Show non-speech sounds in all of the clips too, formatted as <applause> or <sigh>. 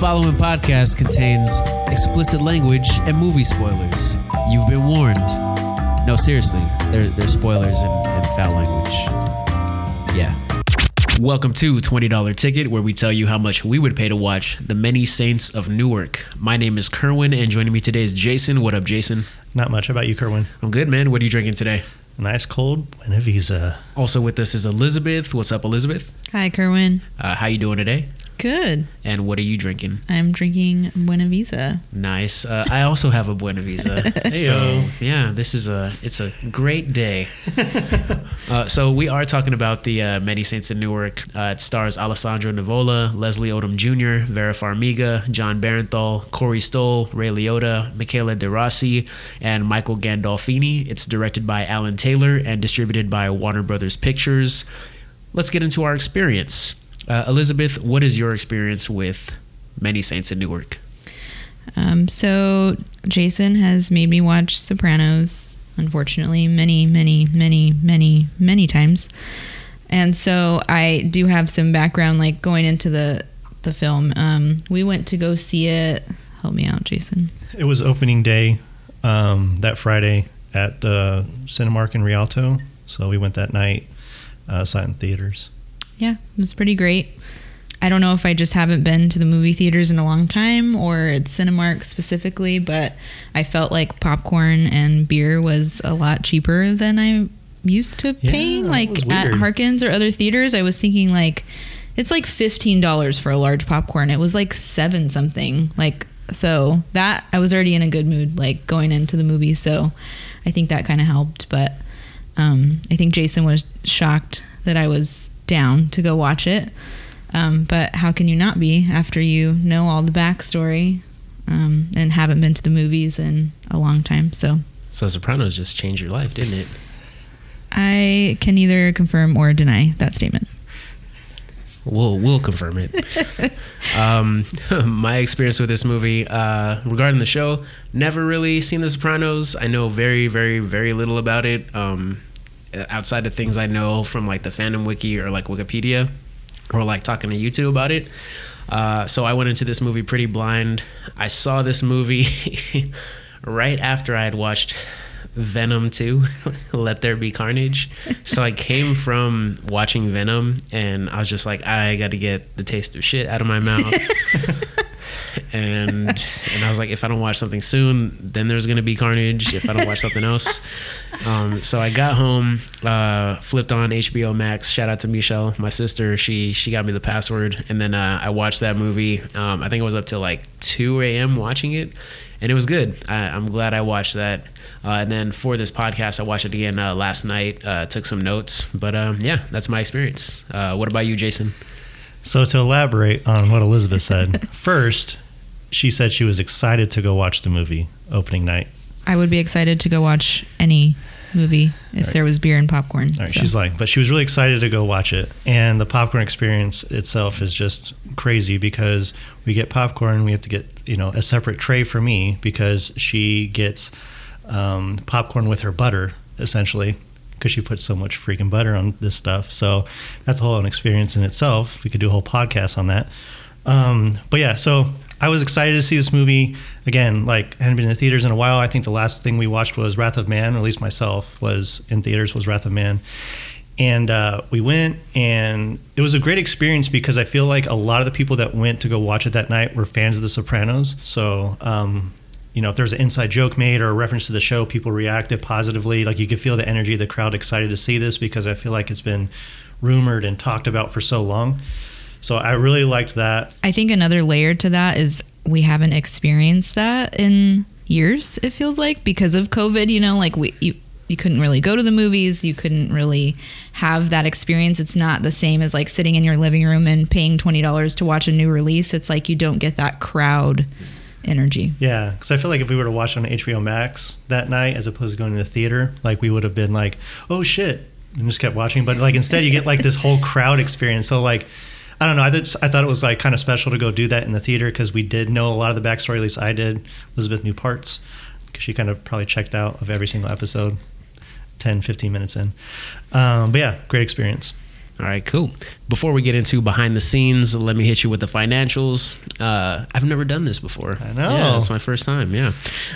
following podcast contains explicit language and movie spoilers. You've been warned. No, seriously, there, there's spoilers and, and foul language. Yeah. Welcome to $20 Ticket, where we tell you how much we would pay to watch The Many Saints of Newark. My name is Kerwin, and joining me today is Jason. What up, Jason? Not much How about you, Kerwin. I'm good, man. What are you drinking today? Nice cold Buenaveza. Also with us is Elizabeth. What's up, Elizabeth? Hi, Kerwin. Uh, how you doing today? Good. And what are you drinking? I'm drinking Buenaveza. Nice. Uh, I also have a Buenaveza. <laughs> so yeah, this is a it's a great day. <laughs> uh, so we are talking about the uh, Many Saints in Newark. Uh, it stars Alessandro Nivola, Leslie Odom Jr., Vera Farmiga, Jon Bernthal, Corey Stoll, Ray Liotta, Michela De Rossi, and Michael Gandolfini. It's directed by Alan Taylor and distributed by Warner Brothers Pictures. Let's get into our experience. Uh, Elizabeth, what is your experience with Many Saints in Newark? Um, so Jason has made me watch Sopranos, unfortunately, many, many, many, many, many times. And so I do have some background, like going into the the film. Um, we went to go see it. Help me out, Jason. It was opening day um, that Friday at the Cinemark in Rialto. So we went that night, uh, saw it in theaters. Yeah, it was pretty great. I don't know if I just haven't been to the movie theaters in a long time or it's Cinemark specifically, but I felt like popcorn and beer was a lot cheaper than I used to Yeah, paying. Like at. Harkins or other theaters, I was thinking like it's like fifteen dollars for a large popcorn. It was like seven something. Like so that I was already in a good mood, like going into the movie. So I think that kind of helped. But um, I think Jason was shocked that I was down to go watch it. Um, but how can you not be after you know all the backstory um, and haven't been to the movies in a long time? So So Sopranos just changed your life, didn't it? I can neither confirm or deny that statement. We'll we'll confirm it. <laughs> um, <laughs> my experience with this movie uh, regarding the show, never really seen The Sopranos. I know very very very little about it. Um, outside of things I know from like the fandom wiki or like Wikipedia, or like talking to YouTube about it. Uh, so I went into this movie pretty blind. I saw this movie <laughs> right after I had watched Venom 2, <laughs> Let There Be Carnage. So I came from watching Venom and I was just like, I got to get the taste of shit out of my mouth. <laughs> and and I was like, if I don't watch something soon, then there's gonna be carnage. If I don't watch something else, <laughs> um, so I got home, uh, flipped on HBO Max. Shout out to Michelle, my sister. She she got me the password, and then uh, I watched that movie. Um, I think I was up till like 2 a.m. watching it, and it was good. I, I'm glad I watched that. Uh, and then for this podcast, I watched it again uh, last night. Uh, took some notes, but um, yeah, that's my experience. Uh, what about you, Jason? So to elaborate on what Elizabeth said, <laughs> first, she said she was excited to go watch the movie opening night. I would be excited to go watch any movie if Right. there was beer and popcorn. All right, so. she's like, but she was really excited to go watch it. And the popcorn experience itself is just crazy because we get popcorn, we have to get, you know, a separate tray for me because she gets um, popcorn with her butter, essentially, because she puts so much freaking butter on this stuff. So that's a whole an experience in itself. We could do a whole podcast on that. Um, but yeah, so I was excited to see this movie again. Like, hadn't been in the theaters in a while. I think the last thing we watched was Wrath of Man, or at least myself was in theaters was Wrath of Man. And uh, we went, and it was a great experience because I feel like a lot of the people that went to go watch it that night were fans of The Sopranos. So, um, you know, if there's an inside joke made or a reference to the show, people reacted positively. Like you could feel the energy of the crowd excited to see this because I feel like it's been rumored and talked about for so long. So I really liked that. I think another layer to that is we haven't experienced that in years. It feels like because of COVID. You know, like we you, you couldn't really go to the movies. You couldn't really have that experience. It's not the same as like sitting in your living room and paying twenty dollars to watch a new release. It's like you don't get that crowd energy. Yeah, because I feel like if we were to watch on HBO Max that night as opposed to going to the theater, like we would have been like, "Oh shit," and just kept watching. But like instead, you get like this whole crowd experience. So like, I don't know. I just, I thought it was like kind of special to go do that in the theater because we did know a lot of the backstory. At least I did. Elizabeth knew parts because she kind of probably checked out of every single episode 10, 15 minutes in. Um, but yeah, great experience. All right, cool. Before we get into behind the scenes, let me hit you with the financials. Uh, I've never done this before. I know. Yeah, it's my first time. Yeah.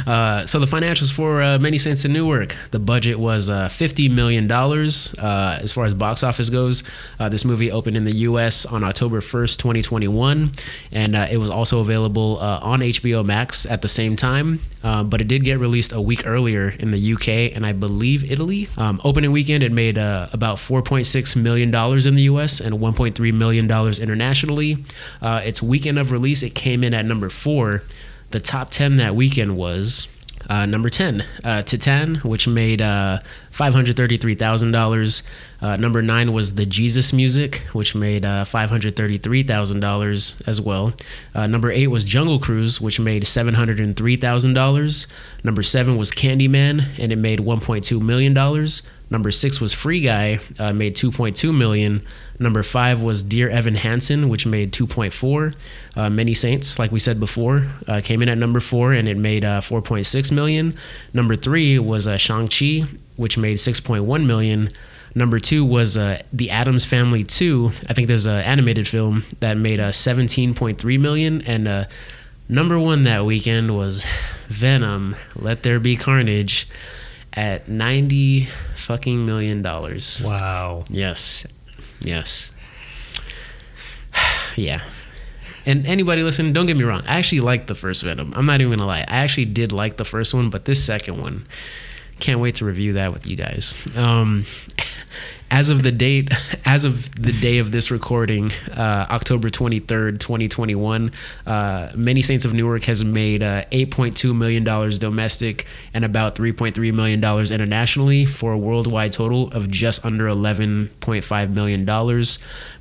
Uh, so the financials for uh, Many Saints in Newark. The budget was uh, fifty million dollars. Uh, as far as box office goes, uh, this movie opened in the U.S. on October first, twenty twenty one, and uh, it was also available uh, on HBO Max at the same time. Uh, but it did get released a week earlier in the UK and I believe Italy. Um, opening weekend, it made uh, about four point six million dollars in the U.S. and one point three million dollars internationally. Uh, its weekend of release, it came in at number four. The top ten that weekend was uh, number 10, uh, Titane, which made uh, $533,000. Uh, number 9 was The Jesus Music, which made uh, $533,000 as well. Uh, number 8 was Jungle Cruise, which made $703,000. Number 7 was Candyman, and it made $1.2 million. Number 6 was Free Guy, made $2.2 million. Number five was Dear Evan Hansen, which made 2.4. Uh, Many Saints, like we said before, uh, came in at number four and it made uh, 4.6 million. Number three was uh, Shang Chi, which made 6.1 million. Number two was uh, The Addams Family 2. I think there's an animated film that made uh, 17.3 million. And uh, number one that weekend was Venom, Let There Be Carnage, at 90 fucking million dollars. Wow. Yes. Yes. <sighs> yeah. And anybody listening, don't get me wrong. I actually liked the first Venom. I'm not even gonna lie. I actually did like the first one, but this second one, can't wait to review that with you guys. Um, <laughs> as of the date, <laughs> as of the day of this recording, uh, October 23rd, 2021, uh, Many Saints of Newark has made uh, $8.2 million domestic and about $3.3 million internationally for a worldwide total of just under $11.5 million.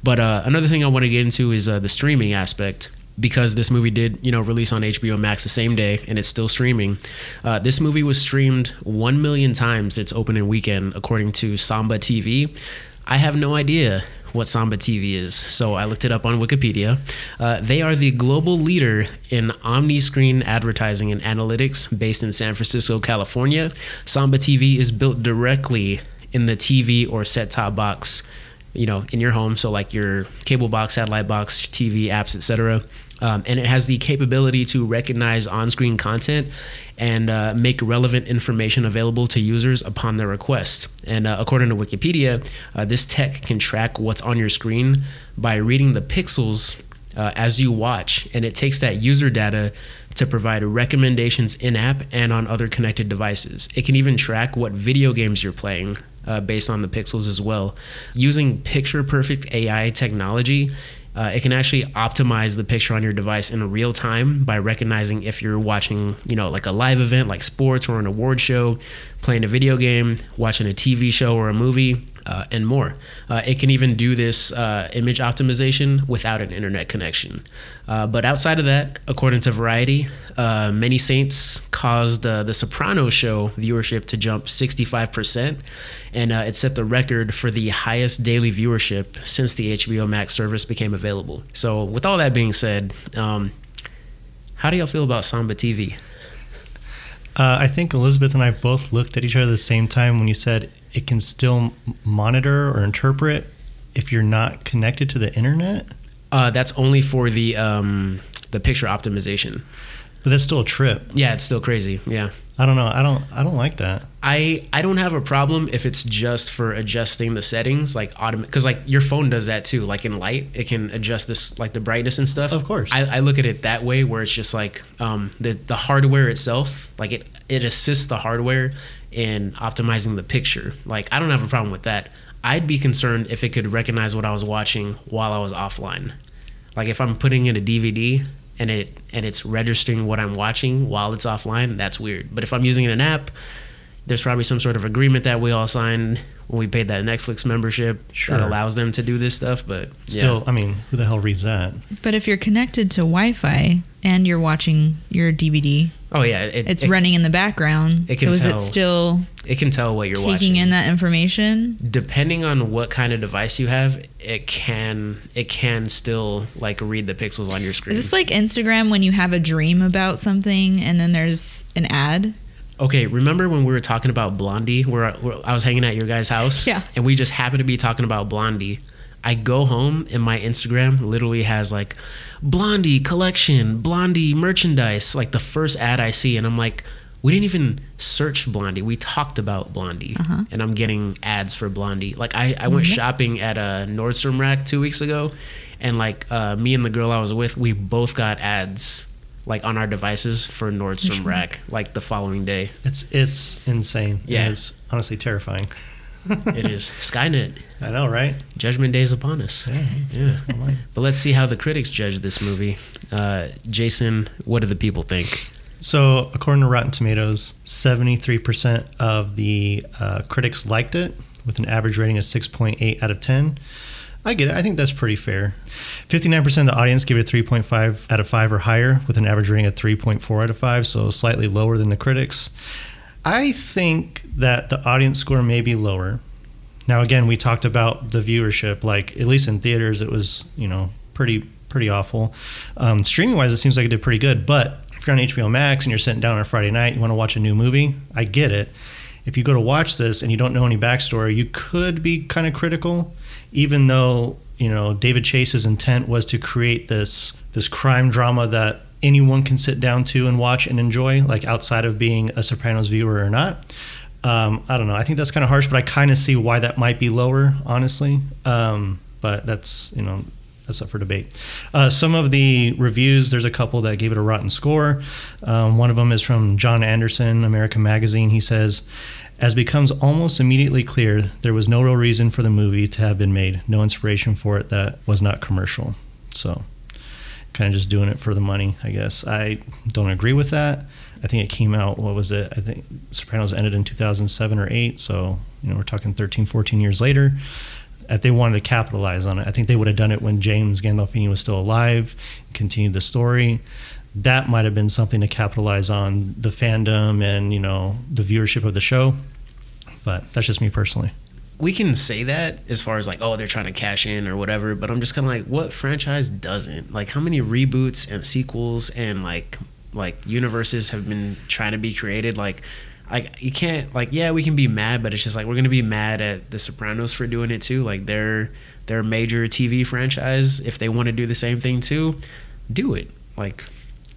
But uh, another thing I want to get into is uh, the streaming aspect because this movie did, you know, release on HBO Max the same day and it's still streaming. Uh, this movie was streamed 1 million times its opening weekend, according to Samba TV. I have no idea what Samba TV is, so I looked it up on Wikipedia. Uh, they are the global leader in omni screen advertising and analytics based in San Francisco, California. Samba TV is built directly in the TV or set top box you know in your home so like your cable box satellite box tv apps etc um, and it has the capability to recognize on-screen content and uh, make relevant information available to users upon their request and uh, according to wikipedia uh, this tech can track what's on your screen by reading the pixels uh, as you watch and it takes that user data to provide recommendations in app and on other connected devices. It can even track what video games you're playing uh, based on the pixels as well. Using picture perfect AI technology, uh, it can actually optimize the picture on your device in real time by recognizing if you're watching, you know, like a live event like sports or an award show, playing a video game, watching a TV show or a movie uh, and more. Uh, it can even do this uh, image optimization without an internet connection. Uh, but outside of that, according to Variety, uh, Many Saints caused uh, the Sopranos show viewership to jump 65%, and it set the record for the highest daily viewership since the HBO Max service became available. So, with all that being said, um, how do y'all feel about Samba TV? I think Elizabeth and I both looked at each other at the same time when you said it can still monitor or interpret if you're not connected to the internet. Uh, that's only for the um, the picture optimization. But that's still a trip. Yeah, it's still crazy. Yeah. I don't know. I don't. I don't like that. I I don't have a problem if it's just for adjusting the settings, like automatic, because like your phone does that too. Like in light, it can adjust this like the brightness and stuff. Of course. I, I look at it that way, where it's just like um, the the hardware itself, like it it assists the hardware in optimizing the picture. Like I don't have a problem with that. I'd be concerned if it could recognize what I was watching while I was offline. Like if I'm putting in a DVD and it and it's registering what I'm watching while it's offline, that's weird. But if I'm using an app, there's probably some sort of agreement that we all signed when we paid that Netflix membership Sure. that allows them to do this stuff. But Still, yeah. I mean, who the hell reads that? But if you're connected to Wi-Fi and you're watching your DVD, oh yeah, it, it's it, running in the background. It so can is tell. it still It can tell what you're taking watching. in that information? depending on what kind of device you have, it can it can still like read the pixels on your screen. Is this like Instagram when you have a dream about something and then there's an ad? Okay, remember when we were talking about Blondie, where, where I was hanging at your guys' house? Yeah. And we just happened to be talking about Blondie. I go home and my Instagram literally has like Blondie collection, Blondie merchandise, like the first ad I see, and I'm like, we didn't even search Blondie. We talked about Blondie, Uh-huh. and I'm getting ads for Blondie. Like I, I went shopping at a Nordstrom rack two weeks ago, and like uh, me and the girl I was with, we both got ads like on our devices for Nordstrom rack like the following day. It's it's insane. Yeah. It's honestly terrifying. It is <laughs> Skynet. I know, right? Judgment Day is upon us. Yeah. It's, Yeah. it's. But let's see how the critics judge this movie. Uh, Jason, what do the people think? So, according to Rotten Tomatoes, 73% of the uh, critics liked it with an average rating of 6.8 out of 10. I get it. I think that's pretty fair. 59% of the audience gave it a 3.5 out of 5 or higher with an average rating of 3.4 out of 5, so slightly lower than the critics. I think that the audience score may be lower. Now, again, we talked about the viewership. Like, at least in theaters, it was, you know, pretty pretty awful. Um, streaming wise, it seems like it did pretty good. But you're on HBO Max and you're sitting down on a Friday night, you want to watch a new movie, I get it. If you go to watch this and you don't know any backstory, you could be kind of critical, even though you know David Chase's intent was to create this this crime drama that anyone can sit down to and watch and enjoy, like outside of being a Sopranos viewer or not. Um, I don't know. I think that's kind of harsh, but I kind of see why that might be lower, honestly. Um, but that's you know that's up for debate. Uh, some of the reviews, there's a couple that gave it a rotten score. Um, one of them is from John Anderson, American Magazine. He says, "As becomes almost immediately clear, there was no real reason for the movie to have been made. No inspiration for it that was not commercial." So, kind of just doing it for the money, I guess. I don't agree with that. I think it came out, what was it? I think Sopranos ended in 2007 or 8. So, you know, we're talking 13, 14 years later. If they wanted to capitalize on it, I think they would have done it when James Gandolfini was still alive, continued the story. That might have been something to capitalize on the fandom and, you know, the viewership of the show. But that's just me personally. We can say that as far as like, oh, they're trying to cash in or whatever, but I'm just kind of like, what franchise doesn't? Like, how many reboots and sequels and like like universes have been trying to be created? Like, like you can't like, yeah, we can be mad, but it's just like we're gonna be mad at The Sopranos for doing it too. Like, they're they're major TV franchise. If they want to do the same thing too, do it. Like,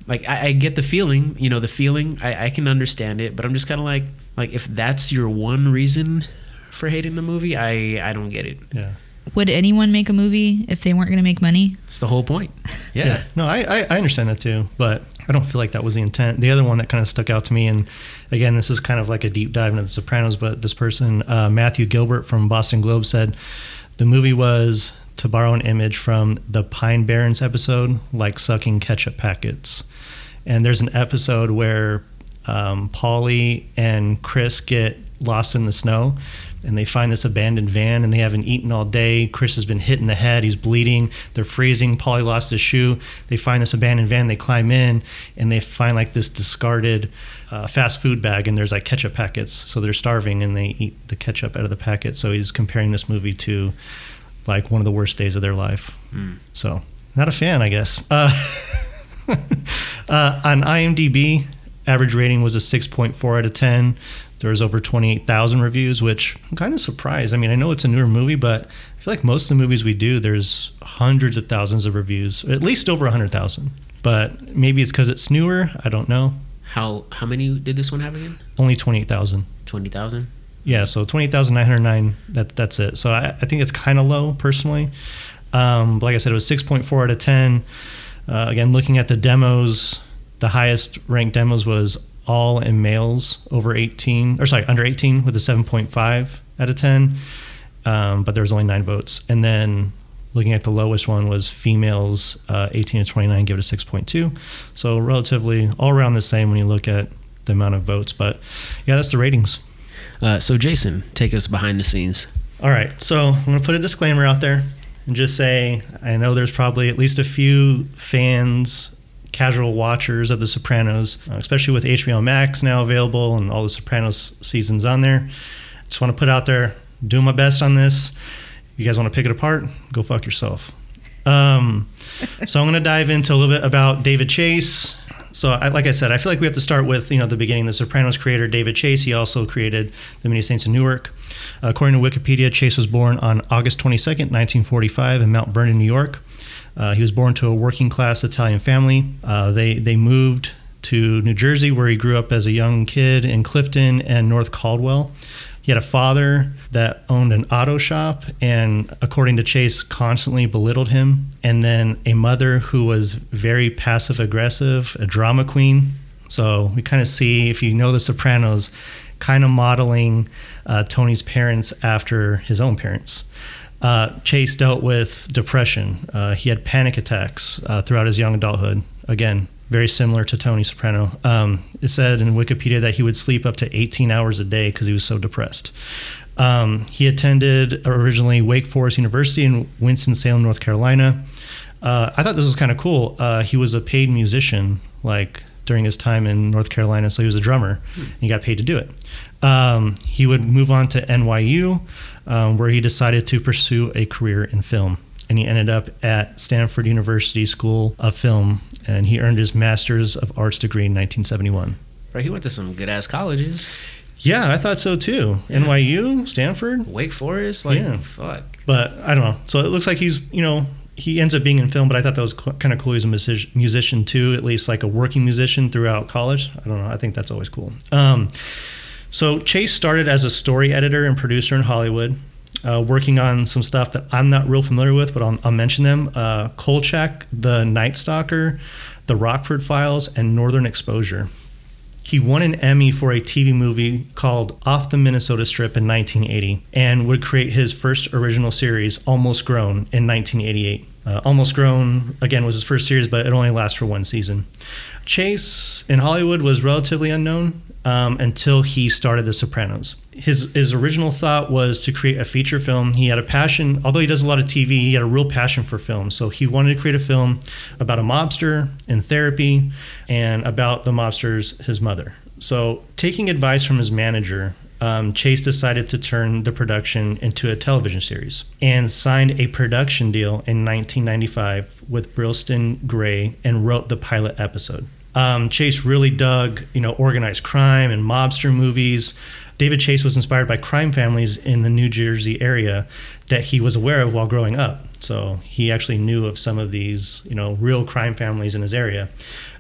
like I, I get the feeling, you know, the feeling. I, I can understand it, but I'm just kind of like, like if that's your one reason for hating the movie, I I don't get it. Yeah. Would anyone make a movie if they weren't going to make money? It's the whole point. <laughs> Yeah. No, I, I, I understand that too, but I don't feel like that was the intent. The other one that kind of stuck out to me, and again, this is kind of like a deep dive into The Sopranos, but this person, uh, Matthew Gilbert from Boston Globe, said the movie was, to borrow an image from the Pine Barrens episode, like sucking ketchup packets. And there's an episode where um, Polly and Chris get lost in the snow and they find this abandoned van and they haven't eaten all day. Chris has been hit in the head. He's bleeding. They're freezing. Polly lost his shoe. They find this abandoned van. They climb in and they find like this discarded uh, fast food bag and there's like ketchup packets. So they're starving and they eat the ketchup out of the packet. So he's comparing this movie to like one of the worst days of their life. Hmm. So not a fan, I guess. Uh, <laughs> uh, on IMDb, average rating was a 6.4 out of 10. There was over 28,000 reviews, which I'm kind of surprised. I mean, I know it's a newer movie, but I feel like most of the movies we do, there's hundreds of thousands of reviews, at least over 100,000. But maybe it's because it's newer. I don't know. How how many did this one have again? Only 28,000. Twenty thousand. Yeah, so 28,909, that, that's it. So I, I think it's kind of low personally. Um, but like I said, it was 6.4 out of 10. Uh, again, looking at the demos, the highest ranked demos was all in males over 18, or sorry, under 18 with a 7.5 out of 10. Um, but there was only nine votes. And then looking at the lowest one was females uh, 18 to 29, give it a 6.2. So relatively all around the same when you look at the amount of votes. But yeah, that's the ratings. Uh, so Jason, take us behind the scenes. All right, so I'm going to put a disclaimer out there and just say I know there's probably at least a few fans, casual watchers of The Sopranos, uh, especially with HBO Max now available and all the Sopranos seasons on there. Just want to put out there, do my best on this. You guys want to pick it apart? Go fuck yourself. Um, so I'm going to dive into a little bit about David Chase, So, I, like I said, I feel like we have to start with you know the beginning. The Sopranos creator David Chase. He also created The Many Saints of Newark. according to Wikipedia, Chase was born on August 22nd, 1945, in Mount Vernon, New York. Uh, he was born to a working class Italian family. Uh, they they moved to New Jersey, where he grew up as a young kid in Clifton and North Caldwell. He had a father that owned an auto shop and, according to Chase, constantly belittled him. And then a mother who was very passive aggressive, a drama queen. So we kind of see, if you know The Sopranos, kind of modeling uh, Tony's parents after his own parents. Uh, Chase dealt with depression. Uh, he had panic attacks uh, throughout his young adulthood. Again, very similar to Tony Soprano. Um, it said in Wikipedia that he would sleep up to 18 hours a day because he was so depressed. Um, he attended originally Wake Forest University in Winston-Salem, North Carolina. Uh, I thought this was kind of cool. Uh, he was a paid musician, like during his time in North Carolina, so he was a drummer. And he got paid to do it. Um, he would move on to NYU, um, where he decided to pursue a career in film and he ended up at Stanford University School of Film, and he earned his Master's of Arts degree in 1971. Right, he went to some good ass colleges. Yeah, I thought so too. Yeah. NYU, Stanford, Wake Forest, like Yeah. fuck. but I don't know. So it looks like he's, you know, he ends up being in film, but I thought that was kind of cool. He's a music- musician too, at least like a working musician throughout college. I don't know. I think that's always cool. Um, so Chase started as a story editor and producer in Hollywood, uh, working on some stuff that I'm not real familiar with, but I'll, I'll mention them. Uh, Kolchak, The Night Stalker, The Rockford Files, and Northern Exposure. He won an Emmy for a TV movie called Off the Minnesota Strip in 1980 and would create his first original series, Almost Grown, in 1988. Uh, Almost Grown, again, was his first series, but it only lasts for one season. Chase in Hollywood was relatively unknown um, until he started The Sopranos. His, his original thought was to create a feature film. He had a passion, although he does a lot of TV, he had a real passion for film. So he wanted to create a film about a mobster in therapy and about the mobster's his mother. So taking advice from his manager, um, Chase decided to turn the production into a television series and signed a production deal in 1995 with Brillstein-Grey and wrote the pilot episode. Um, Chase really dug, you know, organized crime and mobster movies. David Chase was inspired by crime families in the New Jersey area that he was aware of while growing up. So he actually knew of some of these, you know, real crime families in his area.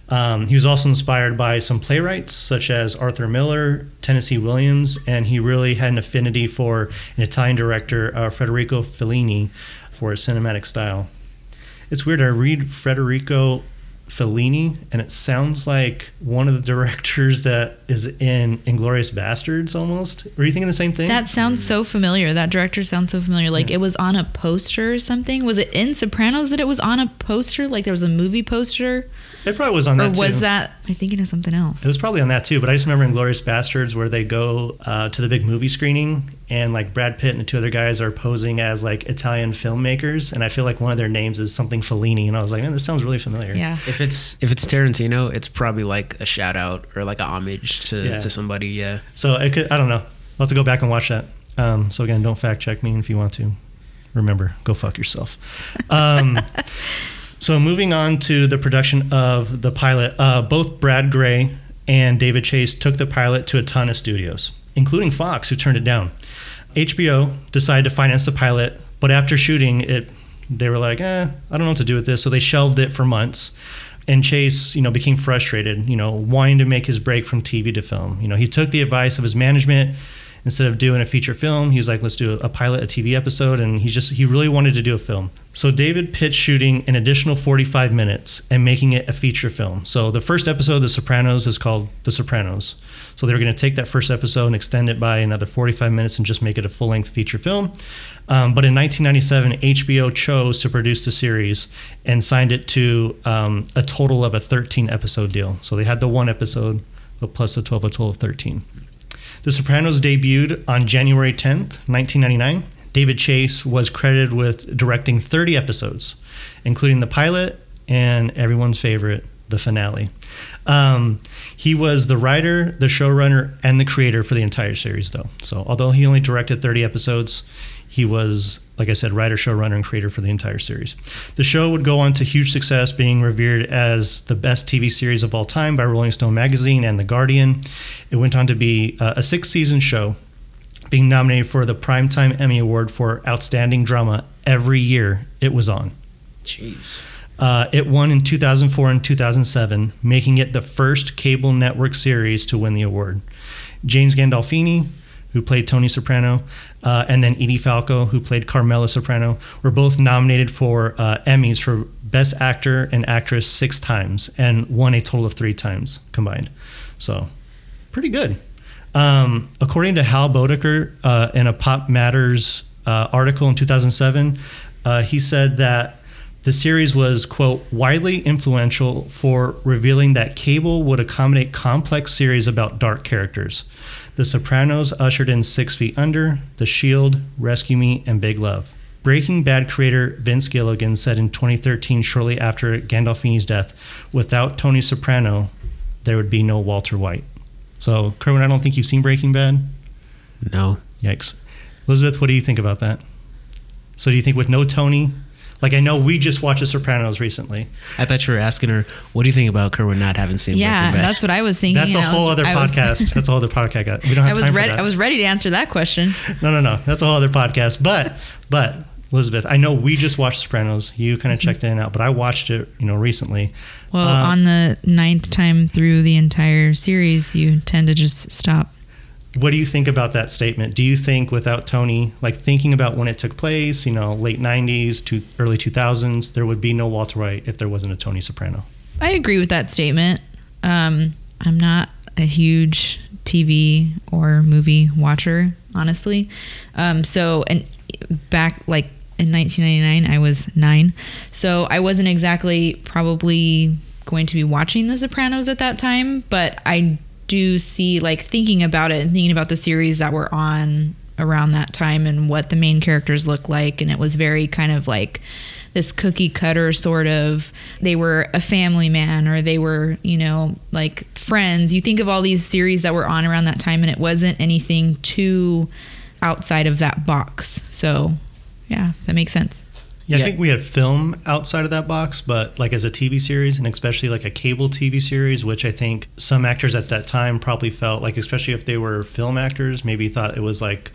Um, he was also inspired by some playwrights such as Arthur Miller, Tennessee Williams, and he really had an affinity for an Italian director, uh, Federico Fellini, for his cinematic style. It's weird. I read Federico Fellini, and it sounds like one of the directors that is in Inglourious Basterds almost. Were you thinking the same thing? That sounds so familiar. That director sounds so familiar. Like it was on a poster or something. Was it in Sopranos that it was on a poster? Like there was a movie poster? it probably was on Or that too. was that, am I thinking of something else? It was probably on that too, but I just remember Inglourious Basterds where they go uh, to the big movie screening and like Brad Pitt and the two other guys are posing as like Italian filmmakers, and I feel like one of their names is something Fellini, and I was like, man, this sounds really familiar. yeah. If it's if it's Tarantino, it's probably like a shout out or like a homage to, Yeah. to somebody. Yeah. So I could, I don't know. I'll have to go back and watch that. Um, so again, don't fact check me if you want to. Remember, go fuck yourself. <laughs> Um, so moving on to the production of the pilot, uh, both Brad Grey and David Chase took the pilot to a ton of studios, including Fox, who turned it down. HBO decided to finance the pilot, but after shooting it, they were like, eh, I don't know what to do with this. So they shelved it for months. And Chase, you know, became frustrated, you know, wanting to make his break from TV to film. You know, he took the advice of his management instead of doing a feature film he was like let's do a pilot a tv episode and he just he really wanted to do a film so david pitched shooting an additional 45 minutes and making it a feature film so the first episode of the sopranos is called the sopranos so they were going to take that first episode and extend it by another 45 minutes and just make it a full-length feature film um, but in 1997 hbo chose to produce the series and signed it to um, a total of a 13 episode deal so they had the one episode plus the 12 a total of 13 the Sopranos debuted on January 10th, 1999. David Chase was credited with directing 30 episodes, including the pilot and everyone's favorite, the finale. Um, he was the writer, the showrunner, and the creator for the entire series, though. So, although he only directed 30 episodes, he was like I said, writer, showrunner, and creator for the entire series. The show would go on to huge success, being revered as the best TV series of all time by Rolling Stone magazine and The Guardian. It went on to be uh, a six season show, being nominated for the Primetime Emmy Award for Outstanding Drama every year it was on. Jeez. Uh, it won in 2004 and 2007, making it the first cable network series to win the award. James Gandolfini, who played Tony Soprano, uh, and then Edie Falco, who played Carmela Soprano, were both nominated for uh, Emmys for Best Actor and Actress six times and won a total of three times combined. So, pretty good. Um, according to Hal Boedeker uh, in a Pop Matters uh, article in 2007, uh, he said that the series was, quote, widely influential for revealing that cable would accommodate complex series about dark characters. The Sopranos ushered in Six Feet Under, The Shield, Rescue Me, and Big Love. Breaking Bad creator Vince Gilligan said in 2013, shortly after Gandolfini's death, without Tony Soprano, there would be no Walter White. So, Kerwin, I don't think you've seen Breaking Bad. No. Yikes. Elizabeth, what do you think about that? So, do you think with no Tony, like I know we just watched The Sopranos recently. I thought you were asking her, what do you think about Kerwin not having seen Yeah, Breaking Bad? that's what I was thinking. That's a whole was- other I was- podcast. <laughs> That's a whole other podcast. We don't have I was time ready. for that. I was ready to answer that question. <laughs> No, no, no. That's a whole other podcast. But, but Elizabeth, I know we just watched Sopranos. You kind of checked in and out, but I watched it, you know, recently. Well, Uh, on the ninth time through the entire series, you tend to just stop. What do you think about that statement? Do you think without Tony, like thinking about when it took place, you know, late '90s to early 2000s, there would be no Walter White if there wasn't a Tony Soprano? I agree with that statement. Um, I'm not a huge TV or movie watcher, honestly. Um, so, and back like in 1999, I was nine. So I wasn't exactly probably going to be watching The Sopranos at that time, but I do see like thinking about it and thinking about the series that were on around that time and what the main characters look like. And it was very kind of like this cookie cutter sort of they were a family man or they were you know like friends. You think of all these series that were on around that time and it wasn't anything too outside of that box. So yeah that makes sense Yeah, Yeah. I think we had film outside of that box, but like as a TV series and especially like a cable TV series, which I think some actors at that time probably felt like, especially if they were film actors, maybe thought it was like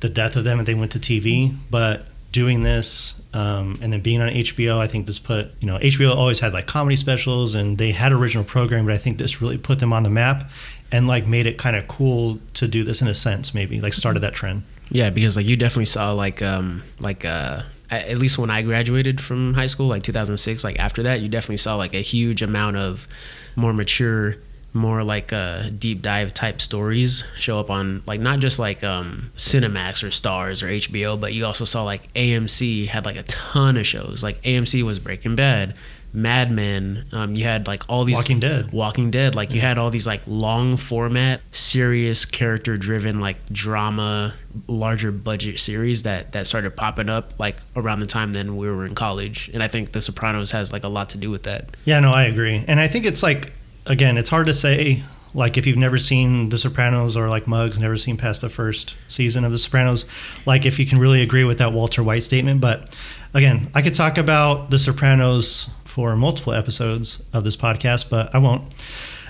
the death of them if they went to TV. But doing this um, and then being on HBO, I think this put, you know, HBO always had like comedy specials and they had original programming, but I think this really put them on the map and like made it kind of cool to do this in a sense, maybe like started that trend. Yeah, because like you definitely saw like um like uh at least when I graduated from high school, like 2006, like after that, you definitely saw like a huge amount of more mature, more like uh deep dive type stories show up on like not just like um Cinemax or Starz or HBO, but you also saw like AMC had like a ton of shows. Like AMC was Breaking Bad. Mad Men, um, you had like all these Walking Dead. Walking Dead. Like you had all these like long format, serious character driven like drama, larger budget series that that started popping up like around the time then we were in college. And I think The Sopranos has like a lot to do with that. Yeah, no, I agree. And I think it's like, again, it's hard to say, like, if you've never seen The Sopranos or like Muggs, never seen past the first season of The Sopranos, like, if you can really agree with that Walter White statement. But again, I could talk about The Sopranos for multiple episodes of this podcast, but I won't.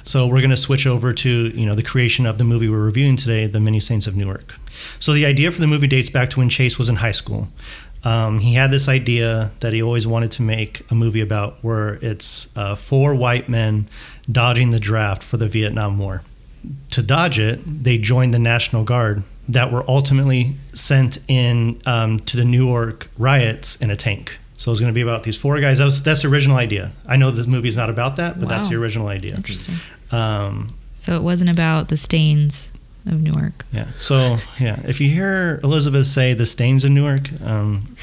So we're going to switch over to you know the creation of the movie we're reviewing today, The Many Saints of Newark. So the idea for the movie dates back to when Chase was in high school. Um, he had this idea that he always wanted to make a movie about, where it's uh, four white men dodging the draft for the Vietnam War. To dodge it, they joined the National Guard that were ultimately sent in um, to the Newark riots in a tank. So it was going to be about these four guys. That was, that's the original idea. I know this movie is not about that, but that's the original idea. interesting Um, so it wasn't about the stains of newark yeah. So yeah, if you hear Elizabeth say the stains in Newark, um,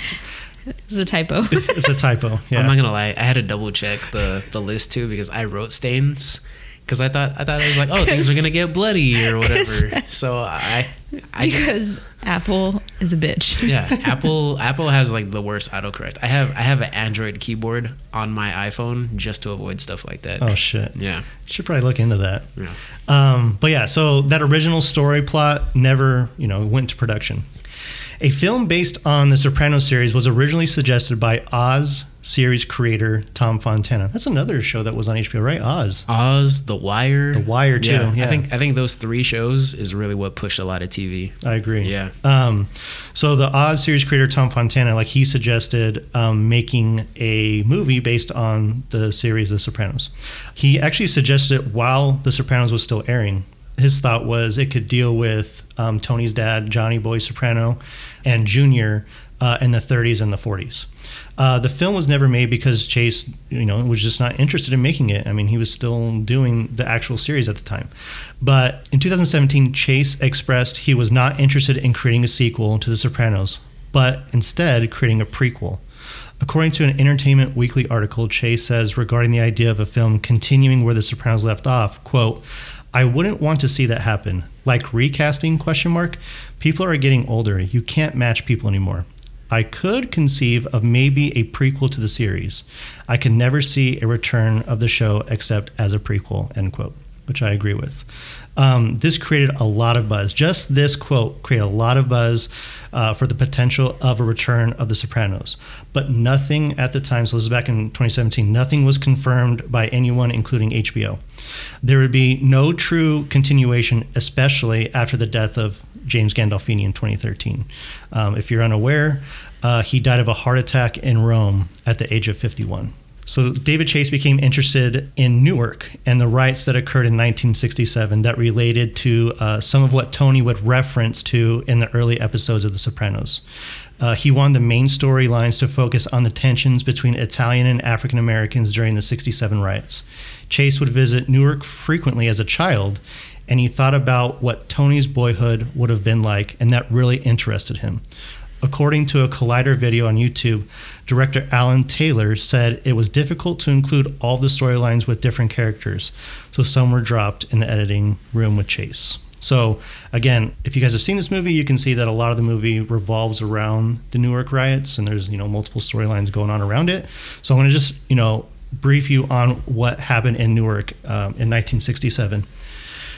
it's a typo <laughs> it's a typo. Yeah. I'm not gonna lie, I had to double check the the list too because I wrote stains. Because I thought I thought it was like oh things are gonna get bloody or <laughs> whatever. So I I because apple is a bitch yeah <laughs> apple apple has like the worst autocorrect i have i have an android keyboard on my iphone just to avoid stuff like that oh shit. yeah Should probably look into that. yeah Um, but yeah, so that original story plot never, you know, went to production. A film based on the Sopranos series was originally suggested by Oz series creator Tom Fontana. That's another show that was on HBO, right? Oz. Oz, The Wire, The Wire, too, yeah. I think I think those three shows is really what pushed a lot of TV. I agree. Yeah. Um, so the Oz series creator Tom Fontana, like he suggested um, making a movie based on the series The Sopranos. He actually suggested it while The Sopranos was still airing. His thought was it could deal with um, Tony's dad, Johnny Boy Soprano, and Junior uh, in the 30s and the 40s. Uh, the film was never made because Chase, you know, was just not interested in making it. I mean, he was still doing the actual series at the time. But in 2017, Chase expressed he was not interested in creating a sequel to The Sopranos, but instead creating a prequel. According to an Entertainment Weekly article, Chase says regarding the idea of a film continuing where The Sopranos left off, quote, I wouldn't want to see that happen. Like recasting question mark, people are getting older. You can't match people anymore. I could conceive of maybe a prequel to the series. I can never see a return of the show except as a prequel, end quote, which I agree with. Um, this created a lot of buzz. Just this quote created a lot of buzz uh, for the potential of a return of The Sopranos. But nothing at the time, so this is back in 2017, nothing was confirmed by anyone, including HBO. There would be no true continuation, especially after the death of James Gandolfini in 2013. Um, if you're unaware, uh, he died of a heart attack in Rome at the age of 51. So David Chase became interested in Newark and the riots that occurred in 1967 that related to uh, some of what Tony would reference to in the early episodes of The Sopranos. Uh, he wanted the main storylines to focus on the tensions between Italian and African Americans during the 67 riots. Chase would visit Newark frequently as a child, and he thought about what Tony's boyhood would have been like, and that really interested him. According to a Collider video on YouTube, director Alan Taylor said it was difficult to include all the storylines with different characters, so some were dropped in the editing room with Chase. So, again, if you guys have seen this movie, you can see that a lot of the movie revolves around the Newark riots, and there's you know multiple storylines going on around it. So, I'm going to just you know brief you on what happened in Newark um, in 1967.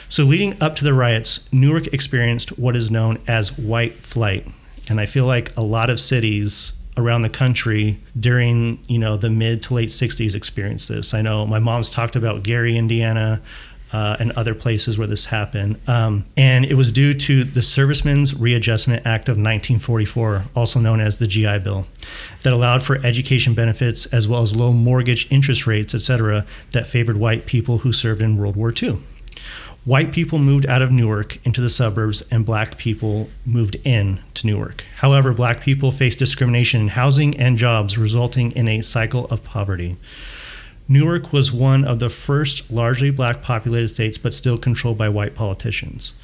So, leading up to the riots, Newark experienced what is known as white flight. And I feel like a lot of cities around the country during, you know, the mid to late 60s experienced this. I know my mom's talked about Gary, Indiana, uh, and other places where this happened. Um, and it was due to the Servicemen's Readjustment Act of 1944, also known as the GI Bill, that allowed for education benefits as well as low mortgage interest rates, etc., that favored white people who served in World War II. White people moved out of Newark into the suburbs, and black people moved in to Newark. However, black people faced discrimination in housing and jobs, resulting in a cycle of poverty. Newark was one of the first largely black populated states, but still controlled by white politicians.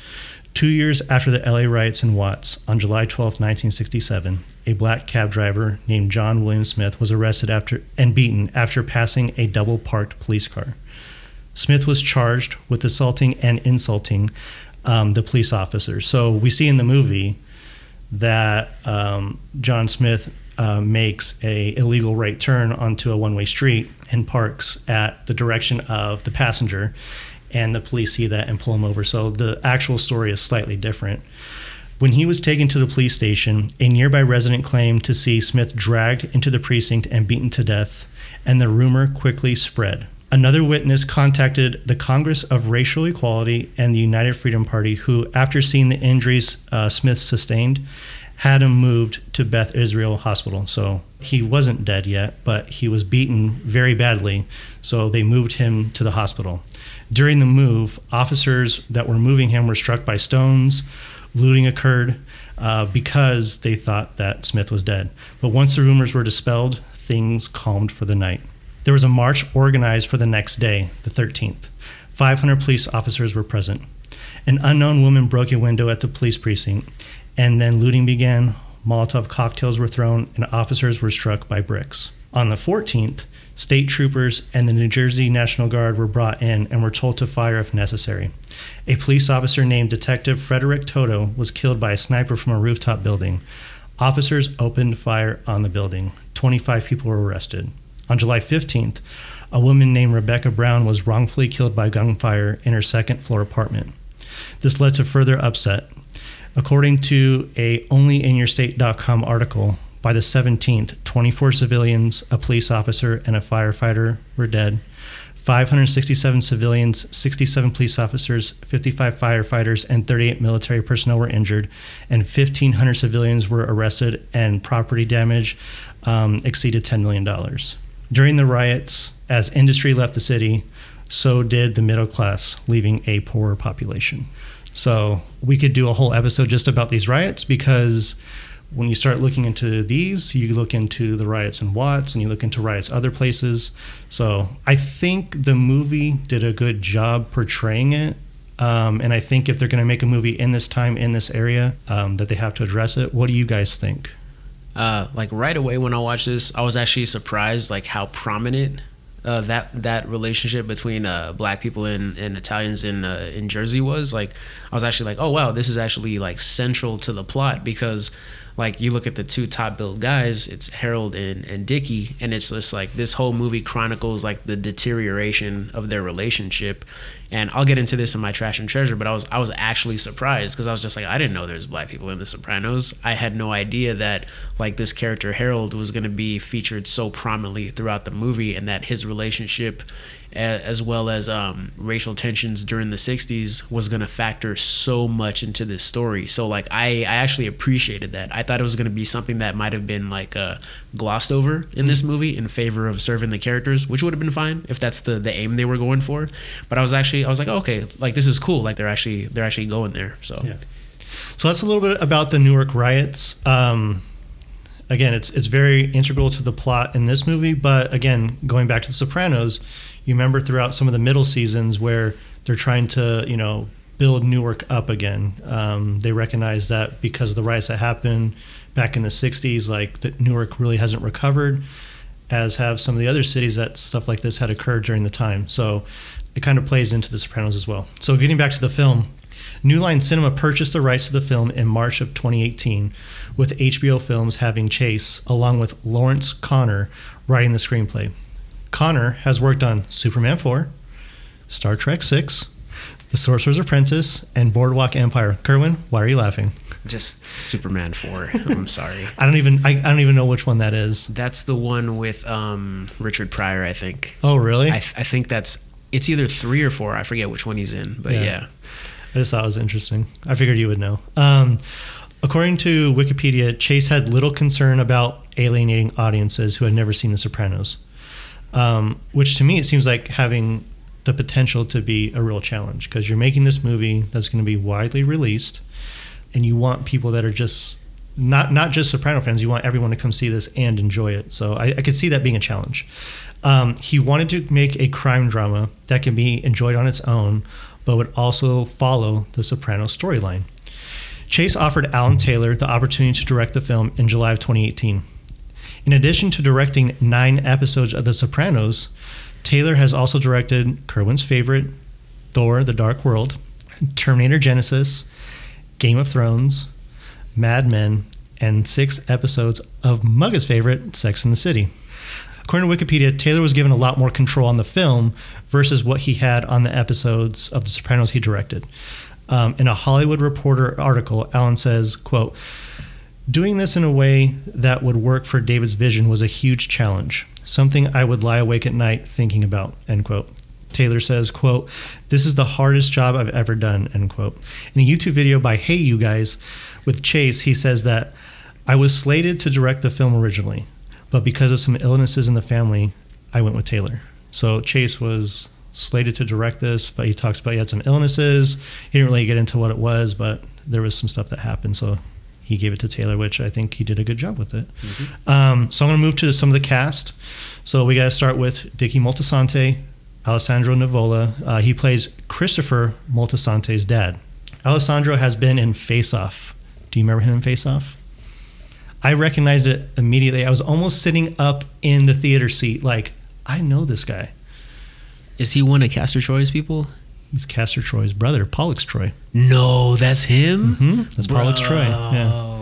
Two years after the LA riots in Watts, on July 12, 1967, a black cab driver named John William Smith was arrested after and beaten after passing a double parked police car. Smith was charged with assaulting and insulting um, the police officers. So we see in the movie that um, John Smith uh, makes a illegal right turn onto a one-way street and parks at the direction of the passenger, and the police see that and pull him over. So the actual story is slightly different. When he was taken to the police station, a nearby resident claimed to see Smith dragged into the precinct and beaten to death, and the rumor quickly spread. Another witness contacted the Congress of Racial Equality and the United Freedom Party, who, after seeing the injuries uh, Smith sustained, had him moved to Beth Israel Hospital. So he wasn't dead yet, but he was beaten very badly. So they moved him to the hospital. During the move, officers that were moving him were struck by stones. Looting occurred uh, because they thought that Smith was dead. But once the rumors were dispelled, things calmed for the night. There was a march organized for the next day, the 13th. 500 police officers were present. An unknown woman broke a window at the police precinct, and then looting began. Molotov cocktails were thrown, and officers were struck by bricks. On the 14th, state troopers and the New Jersey National Guard were brought in and were told to fire if necessary. A police officer named Detective Frederick Toto was killed by a sniper from a rooftop building. Officers opened fire on the building. 25 people were arrested. On July 15th, a woman named Rebecca Brown was wrongfully killed by gunfire in her second floor apartment. This led to further upset. According to a onlyinyourstate.com article, by the 17th, 24 civilians, a police officer, and a firefighter were dead. 567 civilians, 67 police officers, 55 firefighters, and 38 military personnel were injured, and 1,500 civilians were arrested, and property damage um, exceeded $10 million. During the riots, as industry left the city, so did the middle class, leaving a poorer population. So we could do a whole episode just about these riots because when you start looking into these, you look into the riots in Watts and you look into riots other places. So I think the movie did a good job portraying it. Um, and I think if they're going to make a movie in this time, in this area, um, that they have to address it. What do you guys think? Uh, like right away when I watched this, I was actually surprised like how prominent uh, that that relationship between uh, black people and, and Italians in uh, in Jersey was. Like, I was actually like, oh wow, this is actually like central to the plot because like you look at the two top billed guys, it's Harold and, and Dickie, and it's just like this whole movie chronicles like the deterioration of their relationship. And I'll get into this in my trash and treasure, but I was I was actually surprised because I was just like I didn't know there's black people in The Sopranos. I had no idea that like this character Harold was going to be featured so prominently throughout the movie, and that his relationship as well as um, racial tensions during the 60s was going to factor so much into this story. So like I, I actually appreciated that. I thought it was going to be something that might have been like uh, glossed over in this movie in favor of serving the characters which would have been fine if that's the, the aim they were going for. But i was actually i was like oh, okay like this is cool. Like they're actually they're actually going there so. Yeah. So that's a little bit about the newark riots. Um, again it's it's very integral to the plot in this movie but again going back to the sopranos you remember throughout some of the middle seasons where they're trying to, you know, build Newark up again. Um, they recognize that because of the riots that happened back in the 60s, like that Newark really hasn't recovered, as have some of the other cities that stuff like this had occurred during the time. So it kind of plays into The Sopranos as well. So getting back to the film, New Line Cinema purchased the rights to the film in March of 2018, with HBO Films having Chase, along with Lawrence Konner, writing the screenplay. Konner has worked on Superman 4, Star Trek 6, The Sorcerer's Apprentice, and Boardwalk Empire. Kerwin, why are you laughing? Just Superman 4. <laughs> I'm sorry. I don't even I, I don't even know which one that is. That's the one with um, Richard Pryor, I think. Oh, really? I, th- I think that's it's either 3 or 4. I forget which one he's in, but yeah. yeah. I just thought it was interesting. I figured you would know. Um, according to Wikipedia, Chase had little concern about alienating audiences who had never seen The Sopranos um, which to me it seems like having the potential to be a real challenge because you're making this movie that's going to be widely released, and you want people that are just not not just Soprano fans. You want everyone to come see this and enjoy it. So I, I could see that being a challenge. Um, he wanted to make a crime drama that can be enjoyed on its own, but would also follow the Soprano storyline. Chase offered Alan Taylor the opportunity to direct the film in July of 2018. In addition to directing nine episodes of The Sopranos, Taylor has also directed Kerwin's favorite, Thor The Dark World, Terminator Genisys, Game of Thrones, Mad Men, and six episodes of Mugga's favorite, Sex in the City. According to Wikipedia, Taylor was given a lot more control on the film versus what he had on the episodes of The Sopranos he directed. Um, in a Hollywood Reporter article, Alan says, quote, Doing this in a way that would work for David's vision was a huge challenge, something I would lie awake at night thinking about, end quote. Taylor says, quote, this is the hardest job I've ever done, end quote. In a YouTube video by Hey You Guys with Chase, he says that I was slated to direct the film originally, but because of some illnesses in the family, I went with Taylor. So Chase was slated to direct this, but he talks about he had some illnesses. He didn't really get into what it was, but there was some stuff that happened. So he gave it to Taylor, which I think he did a good job with it. Mm-hmm. Um, so I'm going to move to some of the cast. So we got to start with Dickie Moltisanti, Alessandro Nivola. Uh, he plays Christopher Moltisanti's dad. Alessandro has been in Face Off. Do you remember him in Face Off? I recognized it immediately. I was almost sitting up in the theater seat, like, I know this guy. Is he one of Castor Troy's people? He's Castor Troy's brother, Pollux Troy. No, that's him. Mm-hmm. That's Bro. Pollux Troy. Yeah.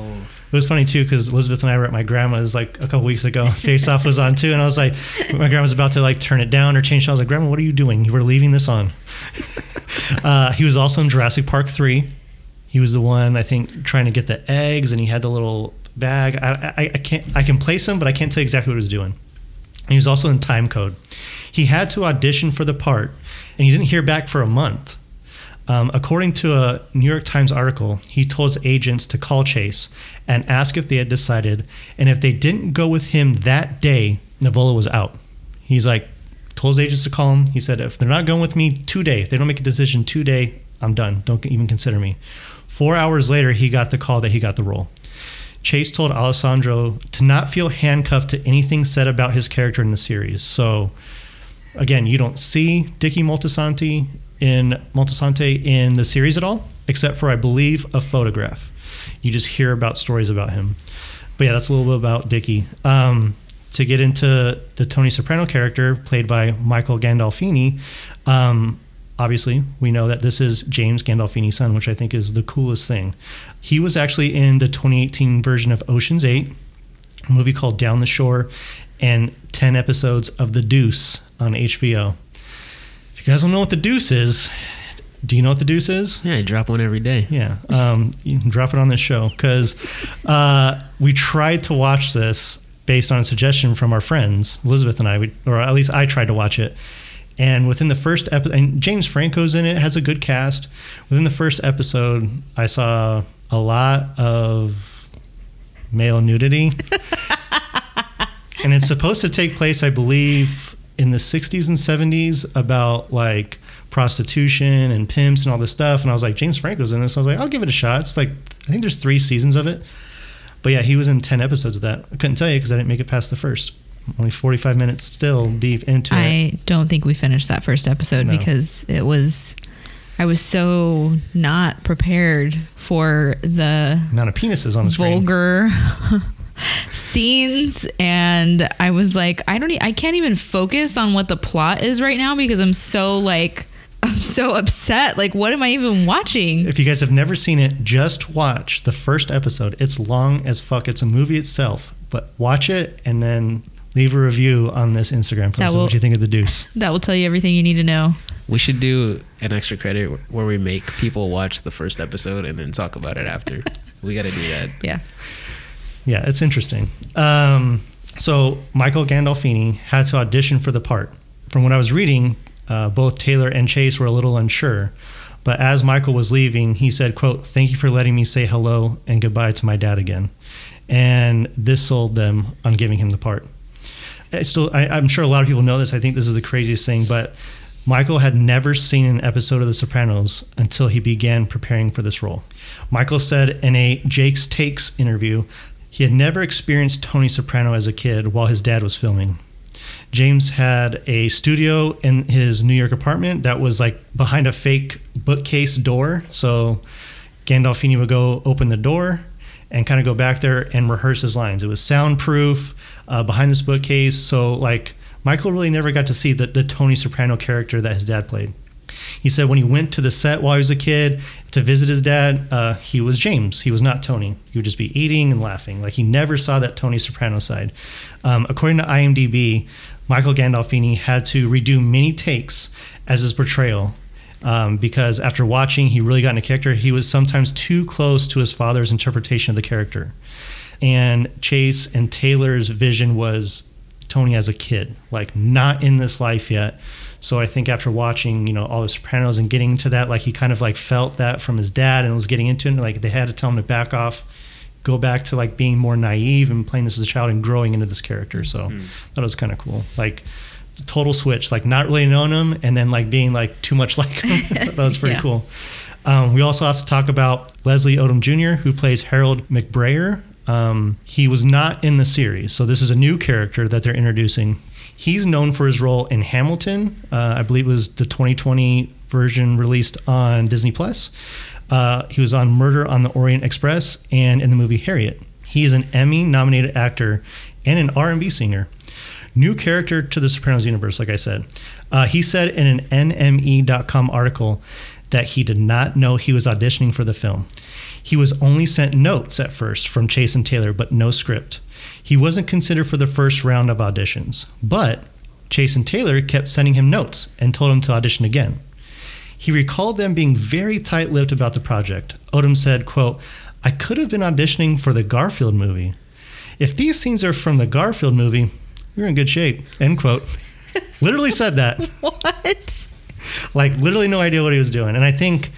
It was funny too because Elizabeth and I were at my grandma's like a couple weeks ago. <laughs> Face Off was on too, and I was like, my grandma was about to like turn it down or change. I was like, Grandma, what are you doing? You were leaving this on. <laughs> uh, he was also in Jurassic Park three. He was the one I think trying to get the eggs, and he had the little bag. I, I, I can't I can place him, but I can't tell you exactly what he was doing. And he was also in time code. He had to audition for the part, and he didn't hear back for a month. Um, according to a New York Times article, he told his agents to call Chase and ask if they had decided, and if they didn't go with him that day, Nivola was out. He's like, told his agents to call him. He said, if they're not going with me today, if they don't make a decision today, I'm done. Don't even consider me. Four hours later, he got the call that he got the role. Chase told Alessandro to not feel handcuffed to anything said about his character in the series. So, again, you don't see Dickie Moltisanti in Moltisanti in the series at all, except for I believe a photograph. You just hear about stories about him. But yeah, that's a little bit about Dickie. Um, to get into the Tony Soprano character played by Michael Gandolfini, um, obviously we know that this is James Gandolfini's son, which I think is the coolest thing. He was actually in the 2018 version of Ocean's 8, a movie called Down the Shore, and 10 episodes of The Deuce on HBO. If you guys don't know what The Deuce is, do you know what The Deuce is? Yeah, I drop one every day. Yeah, um, you can drop it on this show because uh, we tried to watch this based on a suggestion from our friends, Elizabeth and I, we, or at least I tried to watch it. And within the first episode, and James Franco's in it, has a good cast. Within the first episode, I saw a lot of male nudity. <laughs> and it's supposed to take place, I believe, in the 60s and 70s about like prostitution and pimps and all this stuff. And I was like, James Franco's in this. I was like, I'll give it a shot. It's like, I think there's three seasons of it. But yeah, he was in 10 episodes of that. I couldn't tell you because I didn't make it past the first. Only 45 minutes still deep into I it. I don't think we finished that first episode No. because it was. I was so not prepared for the Amount of penises on the screen. vulgar <laughs> scenes and i was like i don't e- i can't even focus on what the plot is right now because i'm so like <laughs> i'm so upset like what am i even watching If you guys have never seen it, just watch the first episode. It's long as fuck. It's a movie itself, but watch it and then leave a review on this Instagram post. That of will- what you think of the Deuce? <laughs> that will tell you everything you need to know We should do an extra credit where we make people watch the first episode and then talk about it after. <laughs> we got to do that. yeah Yeah, it's interesting. Um, so Michael Gandolfini had to audition for the part. From what I was reading, uh, both Taylor and Chase were a little unsure. But as Michael was leaving, he said, "quote Thank you for letting me say hello and goodbye to my dad again." And this sold them on giving him the part. It's still, I, I'm sure a lot of people know this. I think this is the craziest thing, but Michael had never seen an episode of The Sopranos until he began preparing for this role. Michael said in a Jake's Takes interview, he had never experienced Tony Soprano as a kid while his dad was filming. James had a studio in his New York apartment that was like behind a fake bookcase door. So Gandolfini would go open the door and kind of go back there and rehearse his lines. It was soundproof uh, behind this bookcase. So like Michael really never got to see the, the Tony Soprano character that his dad played. He said when he went to the set while he was a kid to visit his dad, uh, he was James. He was not Tony. He would just be eating and laughing. Like he never saw that Tony Soprano side. Um, according to IMDb, Michael Gandolfini had to redo many takes as his portrayal um, because after watching, he really got into character. He was sometimes too close to his father's interpretation of the character. And Chase and Taylor's vision was Tony as a kid, like not in this life yet. So I think after watching, you know, all the Sopranos and getting to that, like he kind of like felt that from his dad and was getting into it. And, Like they had to tell him to back off, go back to like being more naive and playing this as a child and growing into this character. So that was kind of cool. Like total switch, like not really knowing him and then like being like too much like him. <laughs> that was pretty Yeah. cool. Um, we also have to talk about Leslie Odom Jr., who plays Harold McBrayer. Um, he was not in the series, so this is a new character that they're introducing. He's known for his role in Hamilton. Uh, I believe it was the 2020 version released on Disney Plus. Uh, he was on Murder on the Orient Express and in the movie Harriet. He is an Emmy-nominated actor and an R&B singer. New character to the Sopranos universe, like I said. Uh, he said in an NME.com article that he did not know he was auditioning for the film. He was only sent notes at first from Chase and Taylor, but no script. He wasn't considered for the first round of auditions, but Chase and Taylor kept sending him notes and told him to audition again. He recalled them being very tight-lipped about the project. Odom said, quote, I could have been auditioning for the Garfield movie. If these scenes are from the Garfield movie, you're in good shape. End quote. <laughs> literally said that. What? Like literally no idea what he was doing. And I think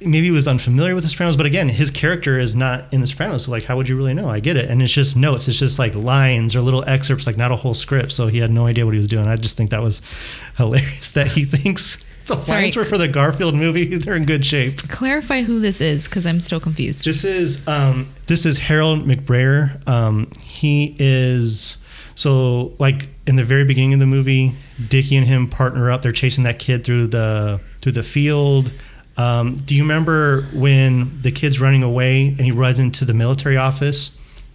maybe he was unfamiliar with the Sopranos, but again, his character is not in the Sopranos. So like, how would you really know? I get it. And it's just notes. It's just like lines or little excerpts, like not a whole script. So he had no idea what he was doing. I just think that was hilarious <laughs> that he thinks the Sorry. lines were for the Garfield movie. <laughs> They're in good shape. Clarify who this is because I'm still confused. This is um, this is Harold McBrayer. Um, he is so like in the very beginning of the movie, Dickie and him partner up. They're chasing that kid through the through the field. Um, do you remember when the kid's running away and he runs into the military office,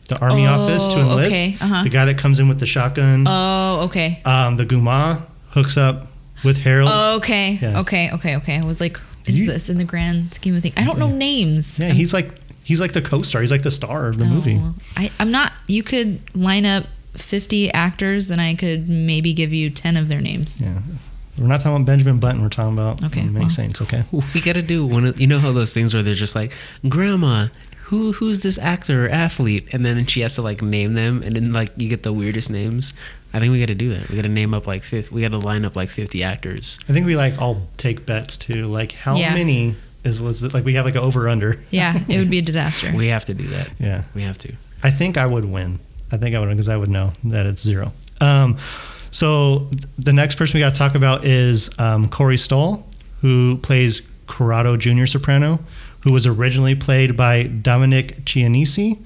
the army Oh, office to enlist? okay, uh-huh. The guy that comes in with the shotgun. Oh, okay. um, the Guma hooks up with Harold. Okay. Yeah. Okay. Okay. Okay. I was like, is You- this in the grand scheme of things? I don't know names. yeah, I'm- he's like he's like the co-star. He's like the star of the movie. Oh, I, I'm not. You could line up 50 actors, and I could maybe give you 10 of their names. Yeah. We're not talking about Benjamin Button. We're talking about Okay, Many well. Saints. Okay. <laughs> We gotta do one of you know how those things where they're just like, Grandma, who who's this actor or athlete? And then she has to like name them and then like you get the weirdest names. I think we gotta do that. We gotta name up like fifth we gotta line up like fifty actors. I think we like all take bets too. Like how Yeah. many is Elizabeth? Like we have like an over under. Yeah, it would be a <laughs> disaster. We have to do that. Yeah. We have to. I think I would win. I think I would because I would know that it's zero. Um, so the next person we got to talk about is um, Corey Stoll, who plays Corrado Jr. Soprano, who was originally played by Dominic Chianese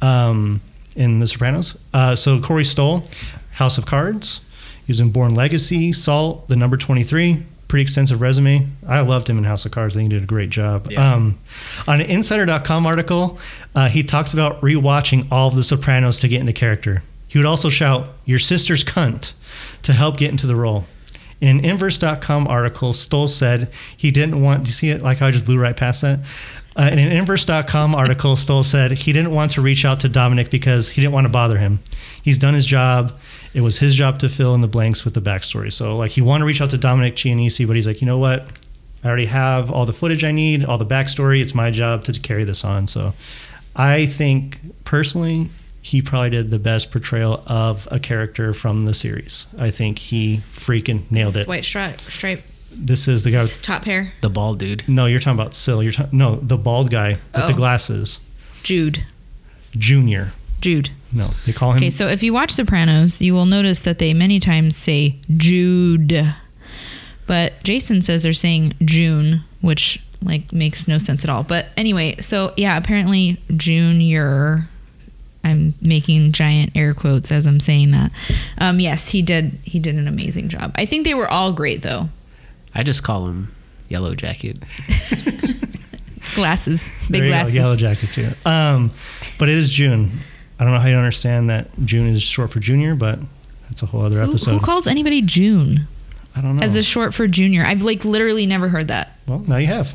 um, in The Sopranos. Uh, so Corey Stoll, House of Cards. He was in Bourne Legacy, Salt, The Number 23. Pretty extensive resume. I loved him in House of Cards. I think he did a great job. Yeah. Um, on an Insider.com article, uh, he talks about rewatching all of The Sopranos to get into character. He would also shout, Your sister's cunt, to help get into the role. In an Inverse.com article, Stoll said he didn't want. Do you see it? Like I just blew right past that? Uh, in an Inverse.com article, Stoll said he didn't want to reach out to Dominic because he didn't want to bother him. He's done his job. It was his job to fill in the blanks with the backstory. So, like, he wanted to reach out to Dominic Chianese, but he's like, you know what? I already have all the footage I need, all the backstory. It's my job to carry this on. So, I think personally, he probably did the best portrayal of a character from the series. I think he freaking nailed This it. White stripe, stripe, This is the guy. With, top hair. The bald dude. no, you're talking about Sil. You're talking no, the bald guy with the Oh. glasses, Jude. Junior. Jude. No, they call him. Okay, so if you watch Sopranos, you will notice that they many times say Jude. But Jason says they're saying June, which like makes no sense at all. But anyway, so yeah, apparently Junior I'm making giant air quotes as I'm saying that. Um, yes, he did he did an amazing job. I think they were all great though. I just call him Yellow Jacket. <laughs> Glasses. Big there you glasses. go, yellow jacket too. Um, but it is June. I don't know how you understand that June is short for junior, but that's a whole other Who, episode. who calls anybody June I don't know. as a short for junior? I've like literally never heard that. Well, now you have.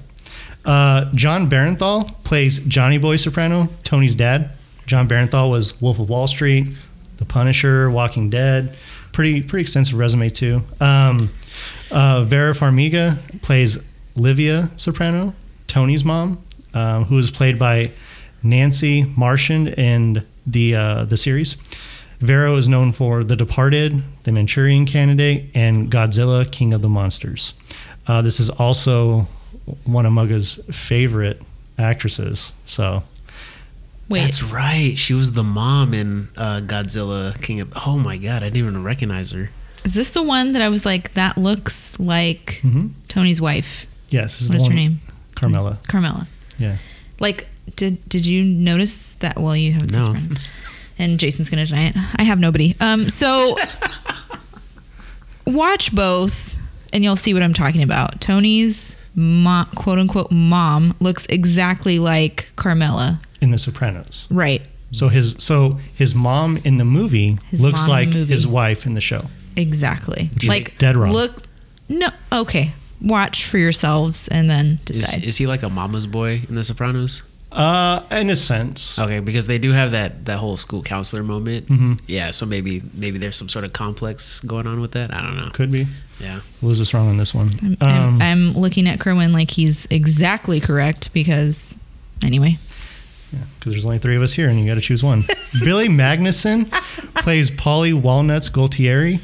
Uh, Jon Bernthal plays Johnny Boy Soprano, Tony's dad. Jon Bernthal was Wolf of Wall Street, The Punisher, Walking Dead. Pretty pretty extensive resume too. Um, uh, Vera Farmiga plays Livia Soprano, Tony's mom, um, who is played by Nancy Marchand in the uh, the series. Vera is known for The Departed, The Manchurian Candidate, and Godzilla: King of the Monsters. Uh, this is also one of Mugga's favorite actresses. So Wait, That's right. She was the mom in uh, Godzilla King of Oh my god, I didn't even recognize her. is this the one that I was like, that looks like Mhm. Tony's wife? yes, this is What the is her name? Carmela. Carmela. Yeah. Like, did did you notice that? Well, you haven't seen No. Sopranos. And Jason's gonna deny it. I have nobody. Um, so <laughs> watch both, and you'll see what I'm talking about. Tony's mom, quote unquote mom, looks exactly like Carmela. In The Sopranos. Right. So his so his mom in the movie His looks like movie. his wife in the show. Exactly. Do like Dead wrong. Look. No. Okay. Watch for yourselves and then decide. is he like a mama's boy in The Sopranos? Uh, in a sense. Okay, because they do have that that whole school counselor moment. Mhm. Yeah, so maybe maybe there's some sort of complex going on with that. I don't know. Could be. Yeah. Liz was wrong on this one. I'm, Um, I'm, I'm looking at Kerwin like he's exactly correct because, anyway. Yeah, because there's only three of us here, and you got to choose one. <laughs> Billy Magnussen plays Paulie Walnuts Gualtieri.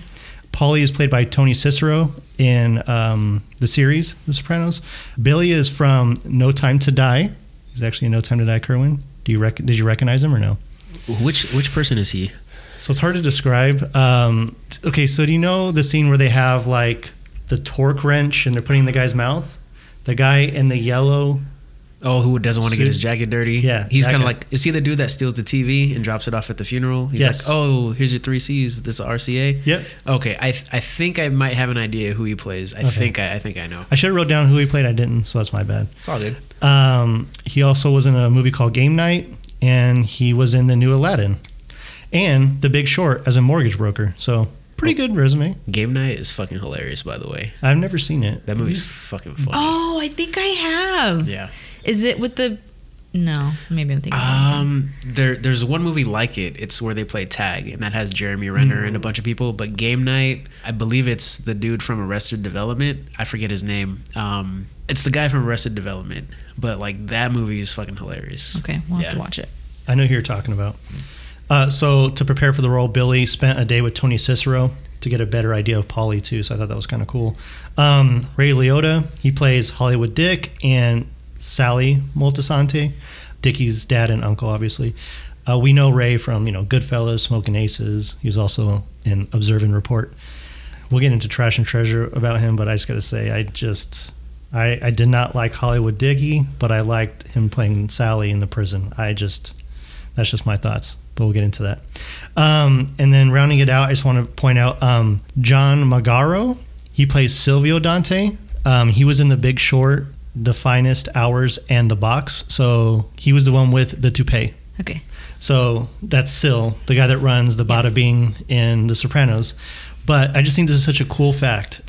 Paulie is played by Tony Sirico in um, the series The Sopranos. Billy is from No Time to Die. He's actually in No Time to Die. Kerwin, do you rec- did you recognize him or no? Which which person is he? So it's hard to describe. Um, okay, so do you know the scene where they have like the torque wrench and they're putting in the guy's mouth? The guy in the yellow Oh, who doesn't want to get his jacket dirty? Yeah, he's kind of like is he the dude that steals the TV and drops it off at the funeral? He's Yes. like, oh, here's your three C's. This is RCA. Yep. Okay, I th- I think I might have an idea who he plays. I Okay. think I, I think I know. I should have wrote down who he played. I didn't, so that's my bad. It's all good. Um, he also was in a movie called Game Night, and he was in the new Aladdin, and The Big Short as a mortgage broker. So pretty good resume. Game night is fucking hilarious, by the way. I've never seen it. That movie's fucking funny. Oh, I think I have. Yeah. Is it with the. No, maybe I'm thinking. Um, there, there's one movie like it. It's where they play tag, and that has Jeremy Renner and a bunch of people. But Game Night, I believe it's the dude from Arrested Development. I forget his name. Um, it's the guy from Arrested Development. But like that movie is fucking hilarious. Okay, we'll have Yeah. to watch it. I know who you're talking about. Uh, so to prepare for the role, Billy spent a day with Tony Sirico to get a better idea of Paulie too. So I thought that was kind of cool. Um, Ray Liotta, he plays Hollywood Dick and Sally Moltisanti, Dickie's dad and uncle, obviously. Uh, we know Ray from you know Goodfellas, Smoking Aces. He was also in Observe and Report. We'll get into Trash and Treasure about him, but I just got to say, I just I, I did not like Hollywood Diggy, but I liked him playing Sally in the prison. I just that's just my thoughts, but we'll get into that. Um, and then rounding it out, I just want to point out um, John Magaro. He plays Silvio Dante. Um, he was in The Big Short, The Finest Hours, and The Box. So he was the one with the toupee. Okay. So that's Sil, the guy that runs the Bada Yes. Bing in The Sopranos. But I just think this is such a cool fact.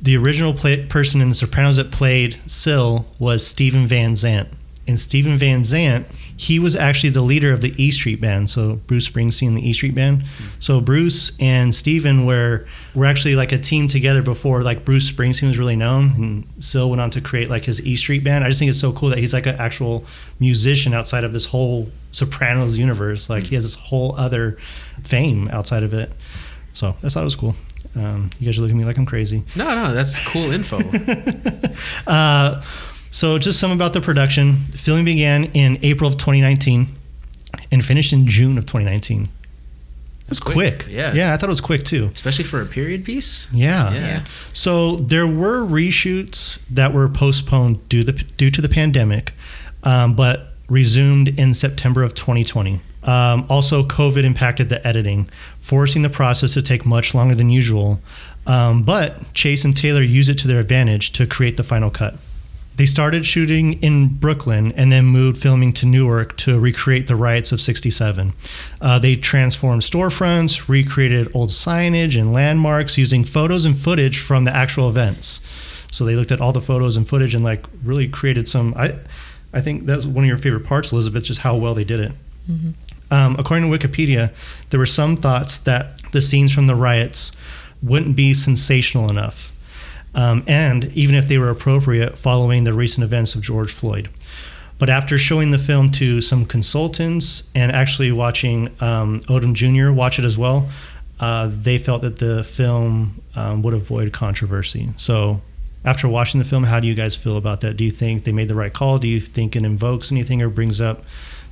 The original play- person in The Sopranos that played Sil was Steven Van Zandt. And Steven Van Zandt, he was actually the leader of the E Street Band. So Bruce Springsteen, and the E Street Band. So Bruce and Stephen were were actually like a team together before like Bruce Springsteen was really known, and Sil went on to create like his E Street Band. I just think it's so cool that he's like an actual musician outside of this whole Sopranos universe. Like he has this whole other fame outside of it. So I thought it was cool. Um, you guys are looking at me like I'm crazy. No, no, that's cool info. <laughs> Uh, so, just some about the production. Filming began in April of 2019 and finished in June of 2019. That's Quick, quick. yeah. Yeah, I thought it was quick too. Especially for a period piece. Yeah. Yeah. So there were reshoots that were postponed due the due to the pandemic, um, but resumed in September of 2020. Um, also, COVID impacted the editing, forcing the process to take much longer than usual. Um, but Chase and Taylor used it to their advantage to create the final cut. They started shooting in Brooklyn and then moved filming to Newark to recreate the riots of 67. Uh, they transformed storefronts, recreated old signage and landmarks using photos and footage from the actual events. So they looked at all the photos and footage and like really created some. I, I think that's one of your favorite parts, Elizabeth, just how well they did it. Um, according to Wikipedia, there were some thoughts that the scenes from the riots wouldn't be sensational enough, um, and even if they were appropriate following the recent events of George Floyd. But after showing the film to some consultants and actually watching um, Odom Jr. watch it as well, uh, they felt that the film um, would avoid controversy. So, after watching the film, how do you guys feel about that? Do you think they made the right call? Do you think it invokes anything or brings up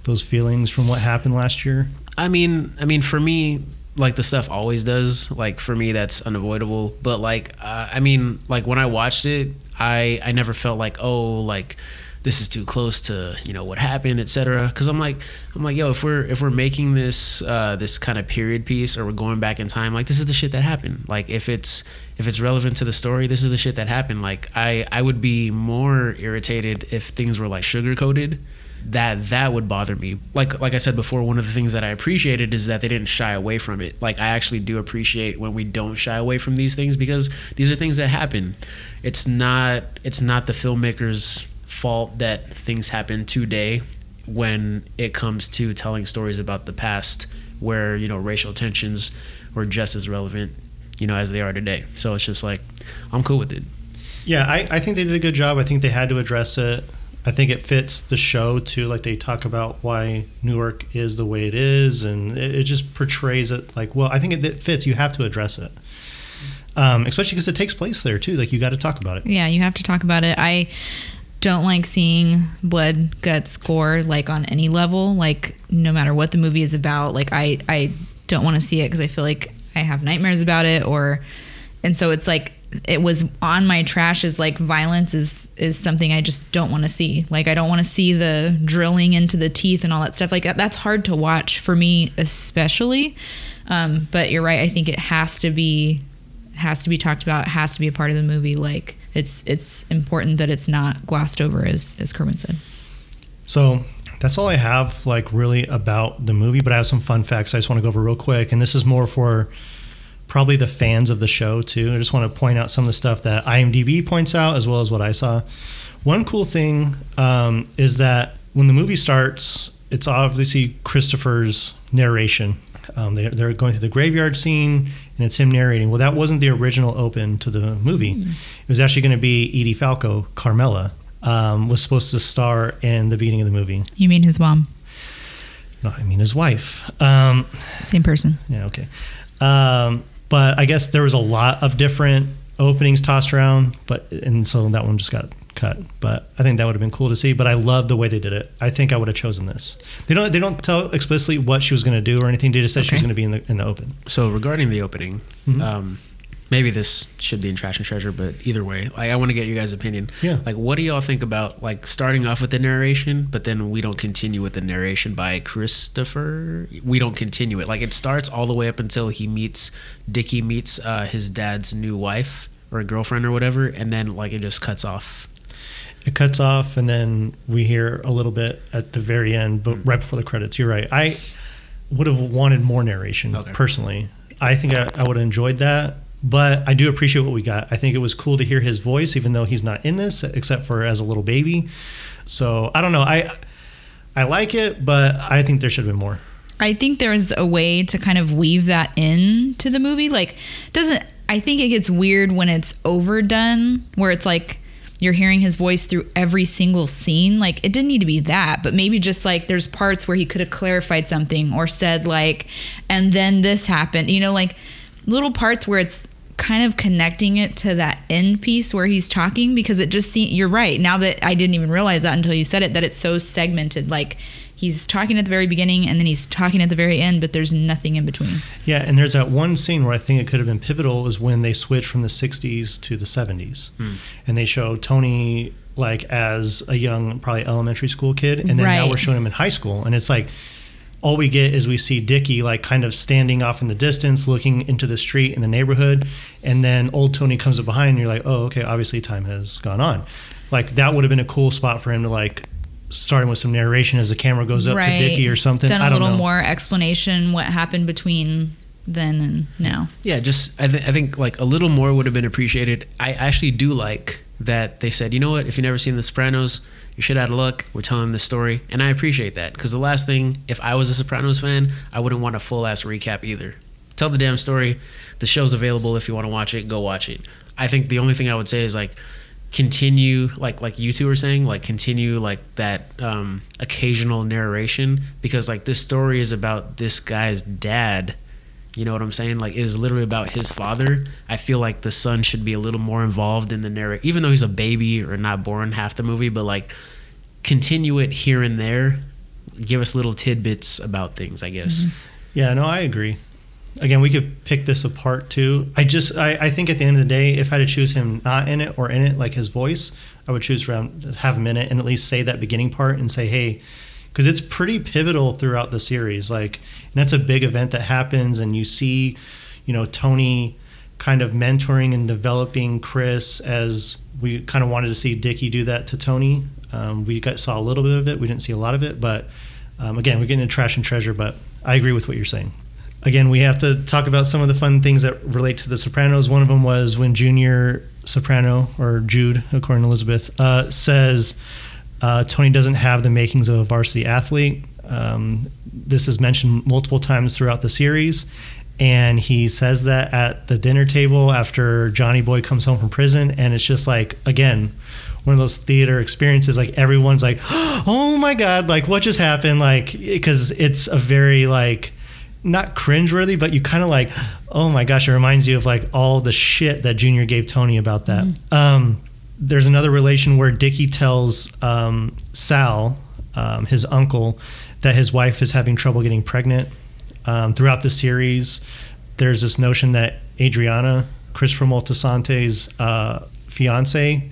those feelings from what happened last year? I mean, I mean, for me, like the stuff always does. Like for me, that's unavoidable. But like, uh, I mean, like when I watched it, I I never felt like oh like this is too close to you know what happened, etc. Because I'm like I'm like yo, if we're if we're making this uh, this kind of period piece or we're going back in time, like this is the shit that happened. Like if it's if it's relevant to the story, this is the shit that happened. Like I I would be more irritated if things were like sugar coated that that would bother me. Like like I said before, one of the things that I appreciated is that they didn't shy away from it. Like I actually do appreciate when we don't shy away from these things because these are things that happen. It's not it's not the filmmaker's fault that things happen today when it comes to telling stories about the past where, you know, racial tensions were just as relevant. you know, as they are today. So it's just like, I'm cool with it. Yeah, I, I think they did a good job. I think they had to address it. I think it fits the show too. Like they talk about why Newark is the way it is, and it, it just portrays it like, well, I think it, it fits. You have to address it, um, especially because it takes place there too. Like you got to talk about it. Yeah, you have to talk about it. I don't like seeing blood, guts, gore like on any level. Like no matter what the movie is about, like I I don't want to see it because I feel like I have nightmares about it or and so it's like it was on my trash is like violence is is something I just don't want to see. Like I don't want to see the drilling into the teeth and all that stuff. Like that, that's hard to watch for me especially. Um, but you're right. I think it has to be has to be talked about. It has to be a part of the movie. Like it's it's important that it's not glossed over as as Kerwin said. So that's all I have, like really about the movie. But I have some fun facts I just want to go over real quick, and this is more for probably the fans of the show too. I just want to point out some of the stuff that IMDb points out, as well as what I saw. One cool thing um, is that when the movie starts, it's obviously Christopher's narration. Um, they, they're going through the graveyard scene, and it's him narrating. Well, that wasn't the original open to the movie. Mm. It was actually going to be Edie Falco, Carmela, um, was supposed to star in the beginning of the movie. You mean his mom? No, I mean his wife. Um, Same person. Yeah, okay. Um, but I guess there was a lot of different openings tossed around, but and so that one just got cut. But I think that would have been cool to see. But I love the way they did it. I think I would have chosen this. They don't they don't tell explicitly what she was going to do or anything. They just said okay. she was going to be in the in the open. So regarding the opening, mm-hmm. um, maybe this should be in trash and treasure but either way like i want to get you guys opinion. Yeah. Like what do y'all think about like starting off with the narration but then we don't continue with the narration by christopher? We don't continue it. Like it starts all the way up until he meets dickie meets uh, his dad's new wife or a girlfriend or whatever and then like it just cuts off. It cuts off and then we hear a little bit at the very end but mm-hmm. right before the credits. You're right. I would have wanted more narration okay. personally. I think I, I would have enjoyed that but I do appreciate what we got. I think it was cool to hear his voice, even though he's not in this, except for as a little baby. So I don't know. I I like it, but I think there should have been more. I think there's a way to kind of weave that in to the movie. Like, doesn't I think it gets weird when it's overdone, where it's like you're hearing his voice through every single scene. Like, it didn't need to be that, but maybe just like there's parts where he could have clarified something or said like, and then this happened. You know, like little parts where it's kind of connecting it to that end piece where he's talking because it just seems you're right. Now that i didn't even realize that until you said it that it's so segmented. Like he's talking at the very beginning and then he's talking at the very end but there's nothing in between. Yeah and there's that one scene where i think it could have been pivotal is when they switch from the 60s to the 70s hmm. and they show tony like as a young probably elementary school kid and then right. now we're showing him in high school. And it's like all we get is we see Dickie like kind of standing off in the distance, looking into the street in the neighborhood, and then old Tony comes up behind, and you're like, oh, okay, obviously time has gone on. Like that would have been a cool spot for him to like starting with some narration as the camera goes up right. to Dickie or something. Done a little know. more explanation what happened between then and now. Yeah, just I, th- I think like a little more would have been appreciated. I actually do like that they said, you know what, if you've never seen The Sopranos you're shit out of luck. We're telling this story, and I appreciate that because the last thing, if I was a Sopranos fan, I wouldn't want a full ass recap either. Tell the damn story. The show's available if you want to watch it. Go watch it. I think the only thing I would say is like continue like like you two were saying like continue like that um occasional narration because like this story is about this guy's dad you know what I'm saying? Like, is literally about his father. I feel like the son should be a little more involved in the narrative, even though he's a baby or not born half the movie. But like, continue it here and there. Give us little tidbits about things. I guess. Mm-hmm. Yeah, no, I agree. Again, we could pick this apart too. I just, I, I think at the end of the day, if I had to choose him not in it or in it, like his voice, I would choose for him to have him in it and at least say that beginning part and say, hey, because it's pretty pivotal throughout the series. Like, and that's a big event that happens, and you see, you know, Tony kind of mentoring and developing Chris as we kind of wanted to see Dickie do that to Tony. Um, we got saw a little bit of it. We didn't see a lot of it, but um, again, we're getting into trash and treasure. But I agree with what you're saying. Again, we have to talk about some of the fun things that relate to The Sopranos. One of them was when Junior Soprano or Jude, according to Elizabeth, uh, says uh, Tony doesn't have the makings of a varsity athlete. Um, this is mentioned multiple times throughout the series, and he says that at the dinner table after Johnny Boy comes home from prison, and it's just like again one of those theater experiences. Like everyone's like, <gasps> "Oh my god!" Like what just happened? Like because it's a very like not cringeworthy, but you kind of like, oh my gosh, it reminds you of like all the shit that Junior gave Tony about that. Um, there's another relation where Dickie tells um, Sal, um, his uncle, that his wife is having trouble getting pregnant. Um, throughout the series, there's this notion that Adriana, Christopher Moltisanti's uh, fiance,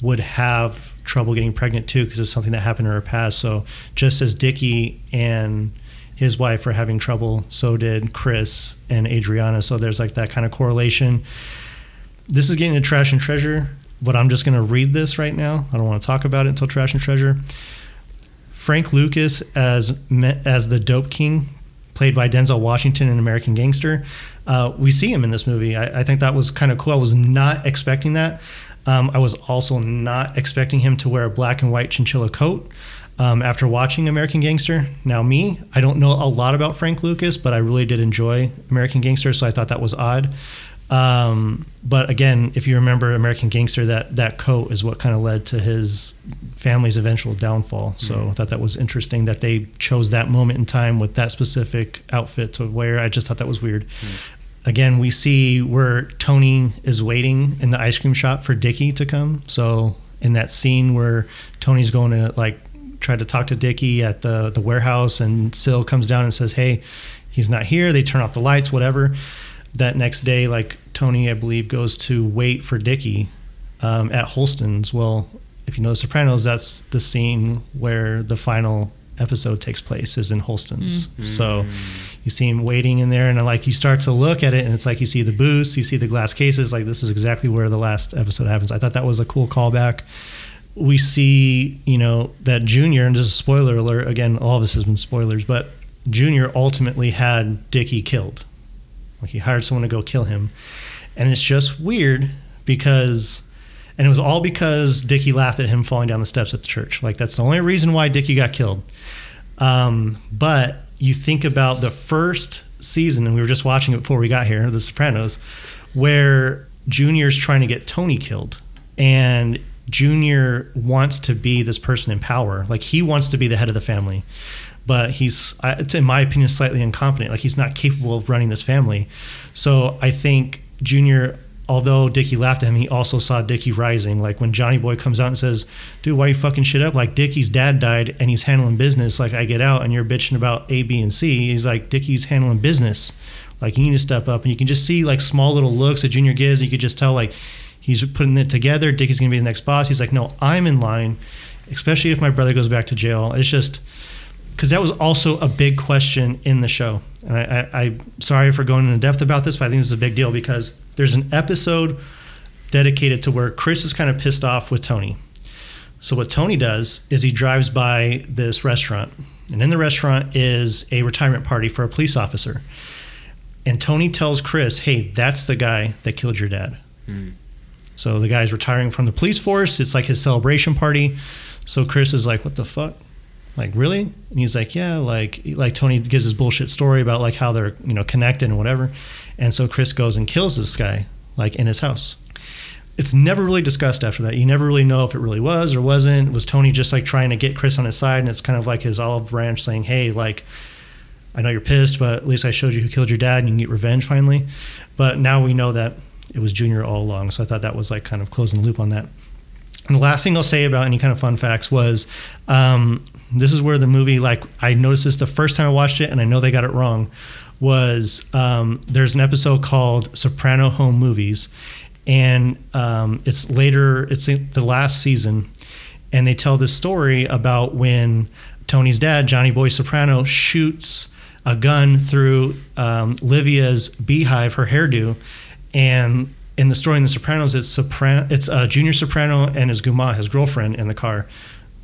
would have trouble getting pregnant too because it's something that happened in her past. So just as Dickie and his wife are having trouble, so did Chris and Adriana. So there's like that kind of correlation. This is getting to Trash and Treasure, but I'm just going to read this right now. I don't want to talk about it until Trash and Treasure. Frank Lucas as as the Dope King, played by Denzel Washington in American Gangster. Uh, we see him in this movie. I, I think that was kind of cool. I was not expecting that. Um, I was also not expecting him to wear a black and white chinchilla coat um, after watching American Gangster. Now, me, I don't know a lot about Frank Lucas, but I really did enjoy American Gangster, so I thought that was odd. Um, but again, if you remember American Gangster, that that coat is what kind of led to his family's eventual downfall. So mm-hmm. I thought that was interesting that they chose that moment in time with that specific outfit to wear. I just thought that was weird. Mm-hmm again, we see where Tony is waiting in the ice cream shop for Dickie to come. So in that scene where Tony's going to like try to talk to Dickie at the the warehouse, and Sil comes down and says, "Hey, he's not here." They turn off the lights, whatever. That next day, like Tony, I believe, goes to wait for Dickie um, at Holsten's. Well, if you know The Sopranos, that's the scene where the final episode takes place is in Holsten's. Mm. So you see him waiting in there, and like you start to look at it, and it's like you see the booths, you see the glass cases. Like this is exactly where the last episode happens. I thought that was a cool callback. We see, you know, that Junior, and this is a spoiler alert. Again, all of this has been spoilers, but Junior ultimately had Dickie killed. Like he hired someone to go kill him, and it's just weird because and it was all because Dickie laughed at him falling down the steps at the church. Like that's the only reason why Dickie got killed. Um, but you think about the first season, and we were just watching it before we got here, The Sopranos, where Junior's trying to get Tony killed, and Junior wants to be this person in power. Like he wants to be the head of the family, but he's, in my opinion, slightly incompetent. Like he's not capable of running this family. So I think Junior although Dickie laughed at him, he also saw Dickie rising. Like when Johnny Boy comes out and says, "Dude, why you fucking shit up?" Like Dickie's dad died and he's handling business. Like I get out and you're bitching about A, B, and C. He's like Dickie's handling business. Like you need to step up, and you can just see like small little looks that Junior gives. And You could just tell like he's putting it together. Dickie's gonna be the next boss. He's like, no, I'm in line, especially if my brother goes back to jail. It's just because that was also a big question in the show. And I, I, I'm sorry for going into depth about this, but I think this is a big deal because there's an episode dedicated to where Chris is kind of pissed off with Tony. So what Tony does is he drives by this restaurant, and in the restaurant is a retirement party for a police officer. And Tony tells Chris, "Hey, that's the guy that killed your dad." Mm. So the guy's retiring from the police force. It's like his celebration party. So Chris is like, "What the fuck?" Like really? And he's like, "Yeah." Like like Tony gives his bullshit story about like how they're you know connected and whatever. And so Chris goes and kills this guy, like in his house. It's never really discussed after that. You never really know if it really was or wasn't. Was Tony just like trying to get Chris on his side? And it's kind of like his olive branch saying, hey, like, I know you're pissed, but at least I showed you who killed your dad and you can get revenge finally. But now we know that it was Junior all along. So I thought that was like kind of closing the loop on that. And the last thing I'll say about any kind of fun facts was um, this is where the movie, like, I noticed this the first time I watched it, and I know they got it wrong was um, there's an episode called Soprano Home Movies, and um, it's later, it's the last season, and they tell this story about when Tony's dad, Johnny Boy Soprano, shoots a gun through um, Livia's beehive, her hairdo, and in the story in The Sopranos, it's soprano, it's junior soprano and his guma, his girlfriend, in the car,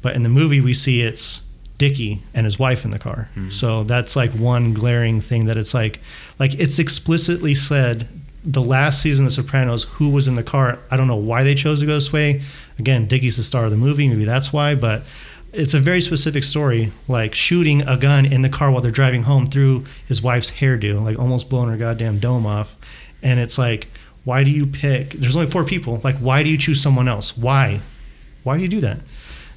but in the movie we see it's Dickie and his wife in the car. Mm-hmm. So that's like one glaring thing that it's like, like it's explicitly said the last season of Sopranos who was in the car. I don't know why they chose to go this way. Again, Dickie's the star of the movie, maybe that's why. But it's a very specific story, like shooting a gun in the car while they're driving home through his wife's hairdo, like almost blowing her goddamn dome off. And it's like, why do you pick? There's only four people. Like, why do you choose someone else? Why? Why do you do that?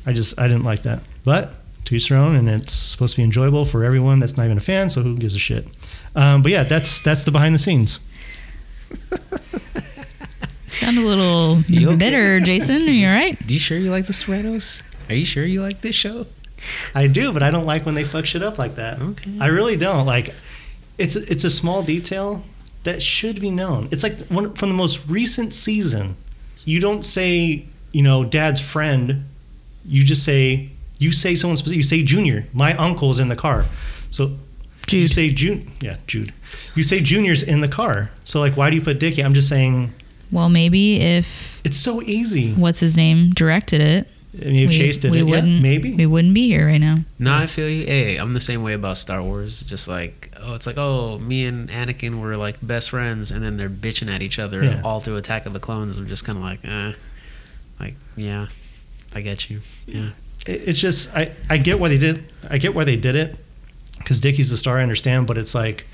I just I didn't like that. But to each their own, and it's supposed to be enjoyable for everyone that's not even a fan. So who gives a shit? Um, but yeah, that's that's the behind the scenes. <laughs> Sound a little You okay? bitter, Jason. Are you all right? Do you sure you like The Sopranos? Are you sure you like this show? I do, but I don't like when they fuck shit up like that. Okay. I really don't. Like, it's it's a small detail that should be known. It's like one from the most recent season. You don't say, you know, dad's friend. You just say you say someone specific. You say Junior. My uncle's in the car. So you say June. Yeah, Jude. You say Junior's in the car. So like, why do you put Dickie? I'm just saying Well, maybe if it's so easy. what's his name directed it, And you we, chased it. we yeah, wouldn't. maybe. we wouldn't be here right now. No, I feel you. Hey, I'm the same way about Star Wars. Just like, oh, it's like, oh, me and Anakin were like best friends, and then they're bitching at each other Yeah. all through Attack of the Clones. I'm just kind of like, eh, like, yeah, I get you. Yeah, it- it's just I, I get why they did I get why they did it because Dickie's the star I understand but it's like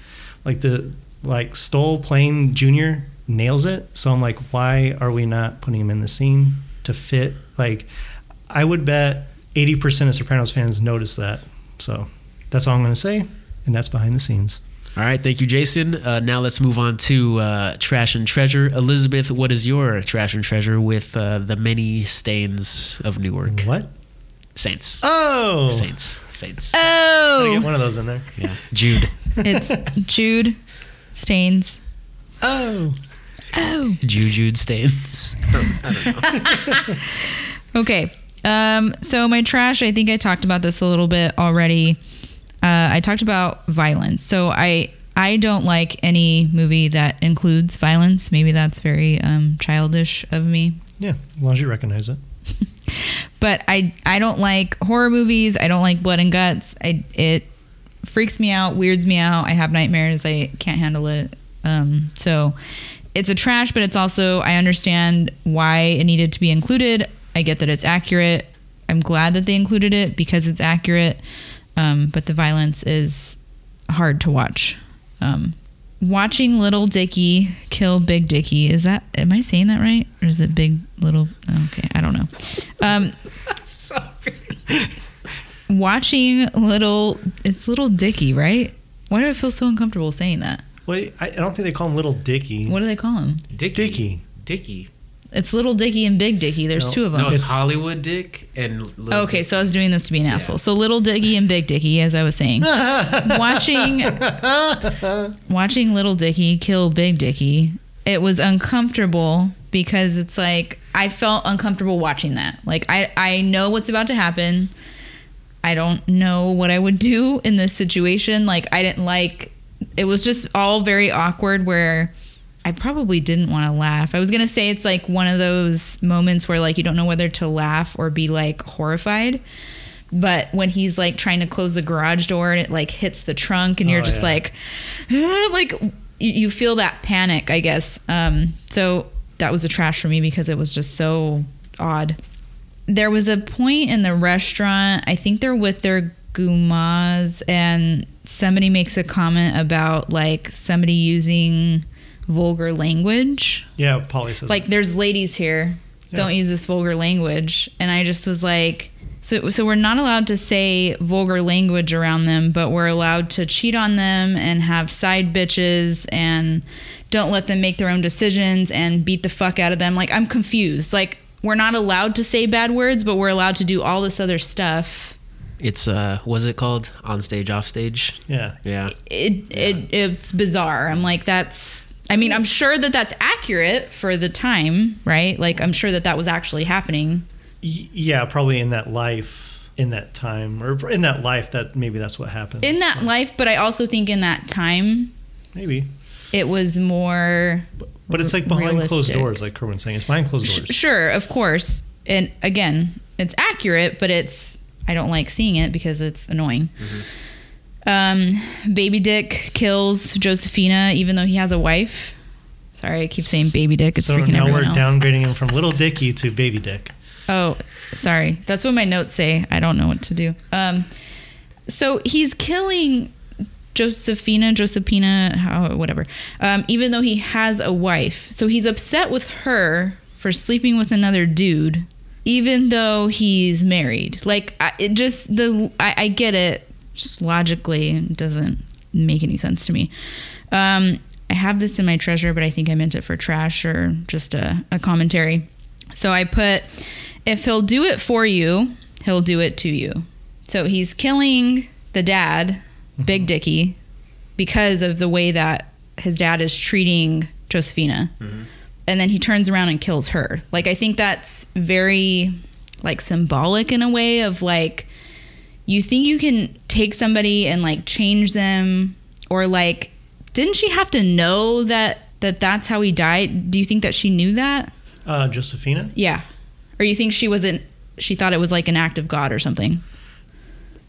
like the like Stoll playing Junior nails it so I'm like why are we not putting him in the scene to fit like I would bet 80% of Sopranos fans notice that so that's all I'm gonna say and that's behind the scenes All right, thank you, Jason. Uh, now let's move on to uh, trash and treasure. Elizabeth, what is your trash and treasure with uh, the many stains of Newark? what Saints. oh Saints. Saints. Gotta get one of those in there Yeah. Jude. it's Jude Stains. oh Oh. Jujude stains. <laughs> Okay. Um, so my trash, I think I talked about this a little bit already. Uh, I talked about violence. So I I don't like any movie that includes violence. Maybe that's very um, childish of me. yeah as long as you recognize it <laughs> But I I don't like horror movies. I don't like blood and guts. I it freaks me out, weirds me out. I have nightmares. I can't handle it. Um, so it's a trash, but it's also I understand why it needed to be included. I get that it's accurate. I'm glad that they included it because it's accurate. Um, but the violence is hard to watch. Um, watching Little Dicky kill Big Dicky is that? Am I saying that right, or is it Big Little? Okay, I don't know. Um, <laughs> watching little it's little dicky right why do i feel so uncomfortable saying that wait I, I don't think they call him Little Dickie what do they call him Dickie. Dickie. Dickie. It's little dicky and big dicky. There's No, two of them No, it's, It's- Hollywood Dick and Little okay Dick. so i was doing this to be an asshole. So little dicky and big dicky as i was saying. <laughs> Watching <laughs> watching little dicky kill big dicky it was uncomfortable because it's like i felt uncomfortable watching that. Like i i know what's about to happen. I don't know what I would do in this situation. Like, I didn't like it was just all very awkward where I probably didn't want to laugh. I was going to say it's like one of those moments where, like, you don't know whether to laugh or be like horrified. But when he's like trying to close the garage door and it like hits the trunk and you're Oh, just yeah. like, like you, you feel that panic, I guess. Um, so that was a trash for me because it was just so odd there was a point in the restaurant i think they're with their gumas and somebody makes a comment about like somebody using vulgar language Yeah, Paulie says. like there's ladies here don't use this vulgar language and i just was like so so we're not allowed to say vulgar language around them but we're allowed to cheat on them and have side bitches and don't let them make their own decisions and beat the fuck out of them like i'm confused like we're not allowed to say bad words but we're allowed to do all this other stuff It's uh, was it called? On stage, off stage. yeah. Yeah. it, it it's bizarre. I'm like that's I mean, I'm sure that that's accurate for the time, right? Like I'm sure that that was actually happening. Yeah, probably in that life, in that time, or in that life, that maybe that's what happened. In that life, but I also think in that time maybe, it was more but it's like behind closed doors, like Kerwin's saying. It's behind closed doors. sure, of course. And again, it's accurate, but it's I don't like seeing it because it's annoying. Mm-hmm. Um, Baby Dick kills Josephina even though he has a wife. Sorry, I keep saying Baby Dick. It's so freaking now we're else. downgrading him from Little Dicky to Baby Dick. Oh, sorry. That's what my notes say. I don't know what to do. Um, so he's killing Josephina, Josephina, how, whatever. Um, even though he has a wife, so he's upset with her for sleeping with another dude, even though he's married. Like I, it just the I, I get it. Just logically, doesn't make any sense to me. Um, I have this in my treasure, but I think I meant it for trash or just a, a commentary. So I put, if he'll do it for you, he'll do it to you. So he's killing the dad, Big Dicky, because of the way that his dad is treating Josephina. And then he turns around and kills her. Like I think that's very like symbolic in a way of like you think you can take somebody and like change them or like didn't she have to know that that that's how he died? Do you think that she knew that? Uh, Josephina. Yeah. Or you think she wasn't she thought it was like an act of God or something?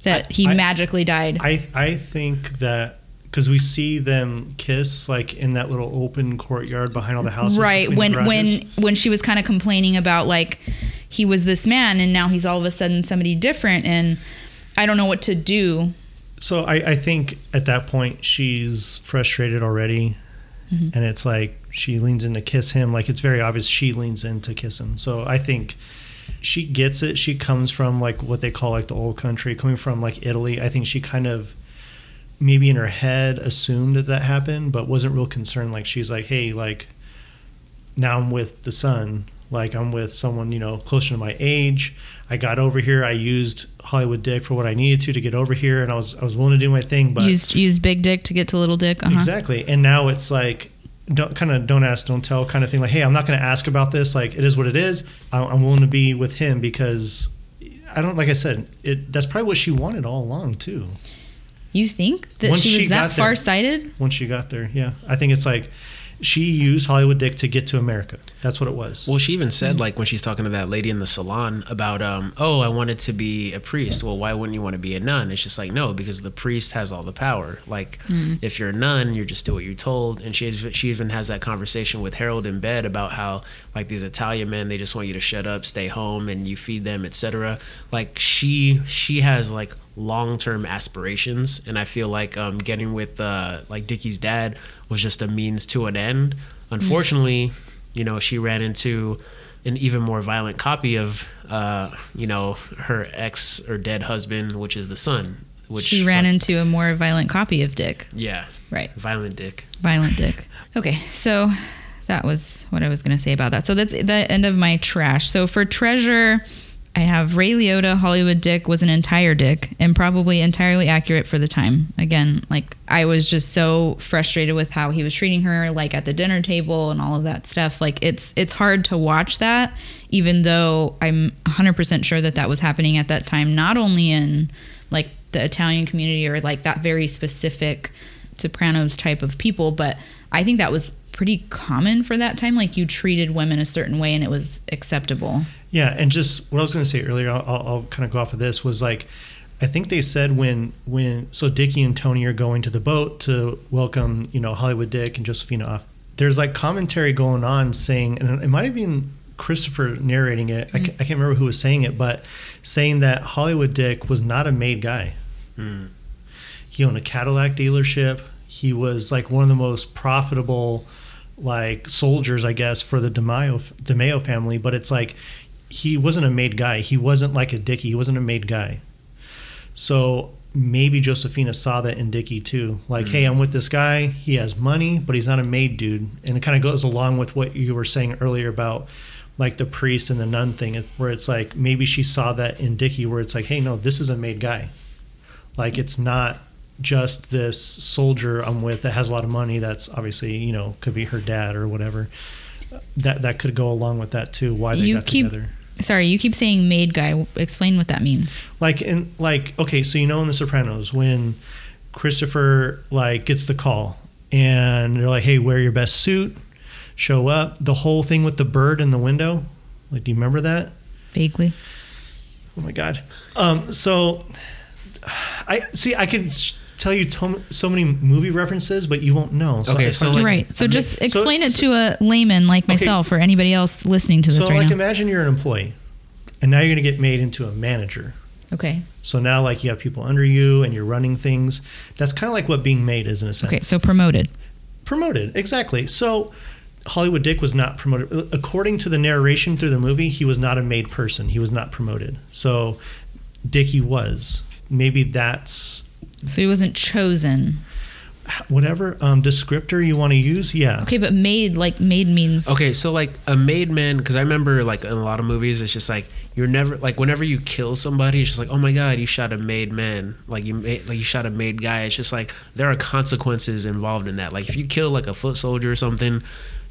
That I- he I- magically died. I I think that because we see them kiss like in that little open courtyard behind all the houses. right. When when when she was kind of complaining about like he was this man and now he's all of a sudden somebody different and I don't know what to do. So I, I think at that point she's frustrated already, Mm-hmm. and it's like she leans in to kiss him. Like it's very obvious she leans in to kiss him. So I think she gets it. She comes from like what they call like the old country, coming from like Italy. I think she kind of maybe in her head assumed that that happened, but wasn't real concerned. Like she's like, hey, like now I'm with the son. Like I'm with someone, you know, closer to my age. I got over here. I used Hollywood Dick for what I needed to to get over here, and I was I was willing to do my thing. But used used big dick to get to little dick. Uh-huh. exactly, and now it's like don't kind of don't ask, don't tell kind of thing. Like, hey, I'm not going to ask about this. Like, it is what it is. I- I'm willing to be with him because I don't like I said it. That's probably what she wanted all along too. You think that Once she was that far sighted? Once she got there, yeah, I think it's like she used Hollywood Dick to get to America. That's what it was. Well, she even said like when she's talking to that lady in the salon about um oh I wanted to be a priest. Well, why wouldn't you want to be a nun? It's just like no because the priest has all the power. Like if you're a nun, you just do what you're told. And she she even has that conversation with Harold in bed about how like these Italian men they just want you to shut up, stay home, and you feed them, etc. Like she she has like long term aspirations, and I feel like um getting with uh like Dickie's dad was just a means to an end. Unfortunately you know, she ran into an even more violent copy of, uh, you know, her ex or dead husband, which is the son. Which She ran into a more violent copy of Dick. yeah, Right. violent dick. Violent Dick. Okay, so that was what I was going to say about that. So that's the end of my trash. So for treasure, I have Ray Liotta, Hollywood Dick was an entire dick and probably entirely accurate for the time. Again, like I was just so frustrated with how he was treating her, like at the dinner table and all of that stuff. Like it's it's hard to watch that, even though I'm 100% sure that that was happening at that time, not only in like the Italian community or like that very specific Sopranos type of people, but I think that was pretty common for that time. Like you treated women a certain way and it was acceptable. Yeah, and just what I was going to say earlier, I'll, I'll, kind of go off of this was like, I think they said when when so Dickie and Tony are going to the boat to welcome you know Hollywood Dick and Josephina off. There's like commentary going on saying, and it might have been Christopher narrating it. I, ca- I can't remember who was saying it, but saying that Hollywood Dick was not a made guy. Hmm. He owned a Cadillac dealership. He was like one of the most profitable like soldiers, I guess, for the DiMeo DiMeo family. But it's like he wasn't a made guy. He wasn't like a Dickie. He wasn't a made guy. So maybe Josephina saw that in Dickie too. Like, hey, mm. I'm with this guy. He has money, but he's not a made dude. And it kind of goes along with what you were saying earlier about like the priest and the nun thing, where it's like maybe she saw that in Dickie, where it's like, hey, no, this is a made guy. Like, it's not just this soldier I'm with that has a lot of money. That's obviously you know could be her dad or whatever. That that could go along with that too. Why they You got keep- together. Sorry, you keep saying maid guy. Explain what that means. like in like okay so you know in the sopranos when christopher like gets the call and they're like hey wear your best suit show up the whole thing with the bird in the window like do you remember that Vaguely. oh my god um so i see i could sh- tell you to- so many movie references but you won't know Okay, so like- right. So just so- explain it so- to a layman like Okay. myself or anybody else listening to this so right like now. imagine you're an employee and now you're going to get made into a manager. Okay. So now, like, you have people under you and you're running things. That's kind of like what being made is in a sense. Okay. So promoted. Promoted, exactly. So Hollywood Dick was not promoted. According to the narration through the movie, he was not a made person. He was not promoted. So Dickie was. Maybe that's So he wasn't chosen. whatever um, descriptor you want to use. Yeah. Okay, but made like made means Okay, so like a made man, because I remember like in a lot of movies, it's just like you're never like whenever you kill somebody, it's just like oh my god, you shot a made man, like you made like you shot a made guy. It's just like there are consequences involved in that. Like if you kill like a foot soldier or something,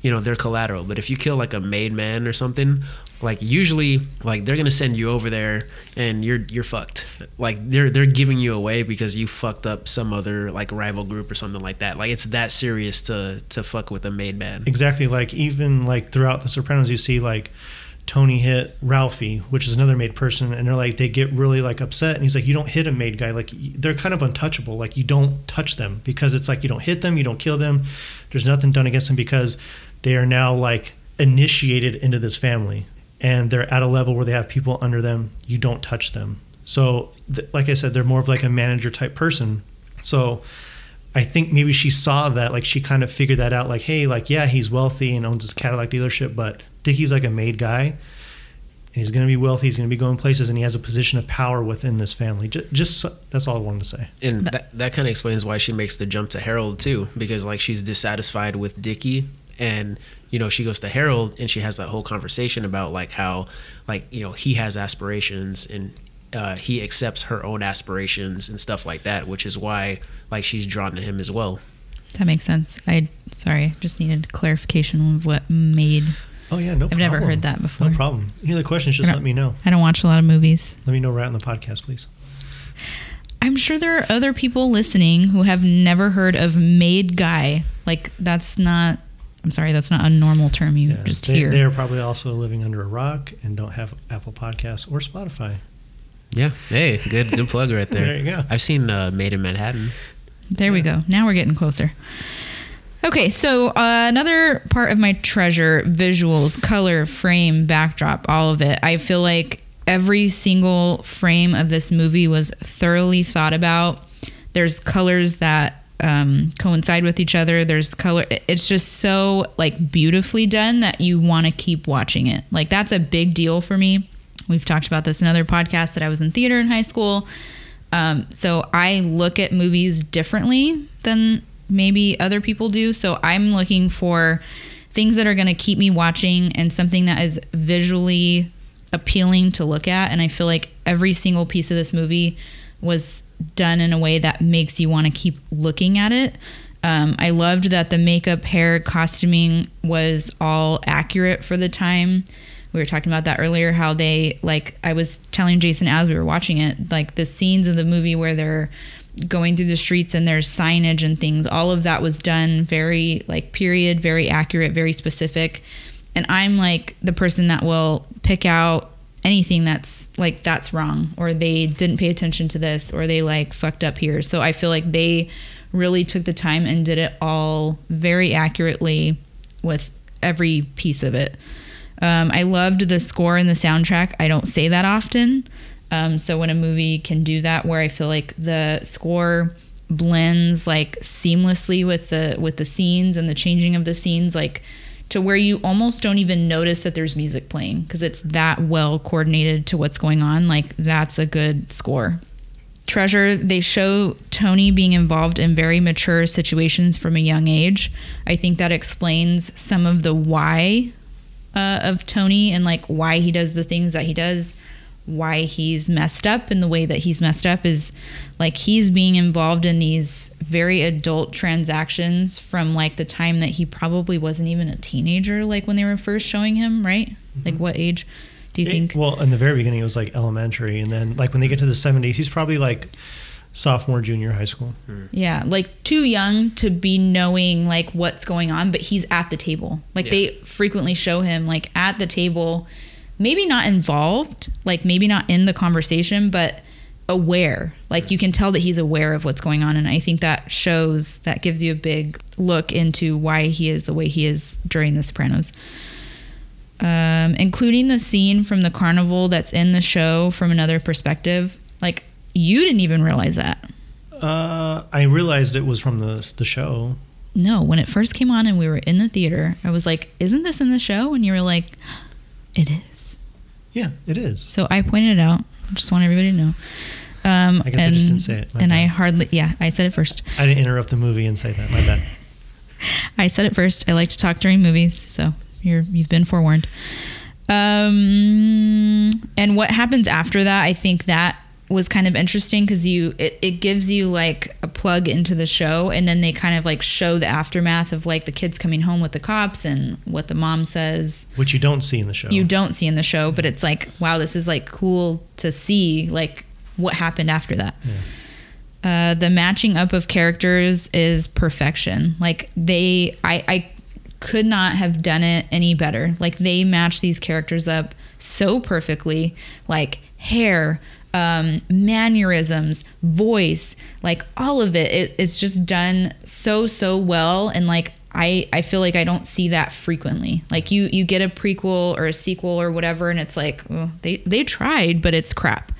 you know they're collateral. But if you kill like a made man or something, like usually like they're gonna send you over there and you're you're fucked. Like they're they're giving you away because you fucked up some other like rival group or something like that. Like it's that serious to to fuck with a made man. Exactly. Like even like throughout The Sopranos, you see like Tony hit Ralphie, which is another made person, and they're like they get really like upset, and he's like, you don't hit a made guy, like they're kind of untouchable, like you don't touch them because it's like you don't hit them, you don't kill them, there's nothing done against them because they are now like initiated into this family, and they're at a level where they have people under them, you don't touch them. So, th- like I said, they're more of like a manager type person. So. I think maybe she saw that, like she kind of figured that out, like, hey, like, yeah, he's wealthy and owns his Cadillac dealership, but Dickie's like a made guy, and he's going to be wealthy. He's going to be going places, and he has a position of power within this family. Just, just that's all I wanted to say. And that, that kind of explains why she makes the jump to Harold too, because like she's dissatisfied with Dickie, and you know she goes to Harold and she has that whole conversation about like how like you know he has aspirations and uh, he accepts her own aspirations and stuff like that, which is why like she's drawn to him as well. that makes sense. I sorry, just needed clarification of what made. Oh yeah, no. I've never heard that before. No problem. Any other questions? Just let me know. I don't watch a lot of movies. Let me know right on the podcast, please. I'm sure there are other people listening who have never heard of made guy. Like that's not. I'm sorry, that's not a normal term you Yeah, just they, hear. They're probably also living under a rock and don't have Apple Podcasts or Spotify. Yeah. Hey, good good plug right there. <laughs> There you go. I've seen uh, Maid in Manhattan. There we go. Now we're getting closer. Okay, so uh, another part of my treasure visuals, color, frame, backdrop, all of it. I feel like every single frame of this movie was thoroughly thought about. There's colors that um, coincide with each other. There's color. It's just so like beautifully done that you want to keep watching it. Like that's a big deal for me. We've talked about this in other podcasts that I was in theater in high school. Um, so I look at movies differently than maybe other people do. So I'm looking for things that are going to keep me watching and something that is visually appealing to look at. And I feel like every single piece of this movie was done in a way that makes you want to keep looking at it. Um, I loved that the makeup, hair, costuming was all accurate for the time. We were talking about that earlier. How they like I was telling Jason as we were watching it, like the scenes of the movie where they're going through the streets and there's signage and things. All of that was done very like period, very accurate, very specific. And I'm like the person that will pick out anything that's like that's wrong or they didn't pay attention to this or they like fucked up here. So I feel like they really took the time and did it all very accurately with every piece of it. Um, I loved the score and the soundtrack. I don't say that often. Um, so when a movie can do that, where I feel like the score blends like seamlessly with the with the scenes and the changing of the scenes, like to where you almost don't even notice that there's music playing because it's that well coordinated to what's going on. Like that's a good score. Treasure, they show Tony being involved in very mature situations from a young age. I think that explains some of the why uh, of Tony and like why he does the things that he does, why he's messed up and the way that he's messed up is like he's being involved in these very adult transactions from like the time that he probably wasn't even a teenager, like when they were first showing him, right? Mm-hmm. Like what age do you It- think? well, in the very beginning, it was like elementary, and then like when they get to the seventies, he's probably like sophomore, junior high school. Hmm. Yeah, like too young to be knowing like what's going on, but he's at the table. Like Yeah. they frequently show him like at the table, maybe not involved, like maybe not in the conversation, but aware. Like you can tell that he's aware of what's going on and I think that shows that gives you a big look into why he is the way he is during the Sopranos. um, including the scene from the carnival that's in the show from another perspective. Like you didn't even realize that. Uh, I realized it was from the the show. No, when it first came on and we were in the theater, I was like, "Isn't this in the show?" And you were like, "It is." Yeah, it is. So I pointed it out. Just want everybody to know. Um, I guess I just didn't say it. My and I hardly, yeah, I said it first. I didn't interrupt the movie and say that. My bad. <laughs> I said it first. I like to talk during movies, so you're you've been forewarned. Um, and what happens after that? I think that was kind of interesting because you it, it gives you like a plug into the show, and then they kind of like show the aftermath of like the kids coming home with the cops and what the mom says. Which you don't see in the show. You don't see in the show, but it's like wow, this is like cool to see like what happened after that. Uh, the matching up of characters is perfection. Like they, I, I could not have done it any better. Like they match these characters up so perfectly. Like hair, um, mannerisms, voice, like all of it, it. It's just done so so well, and like I, I feel like I don't see that frequently. Like you, you get a prequel or a sequel or whatever, and it's like oh, they they tried, but it's crap.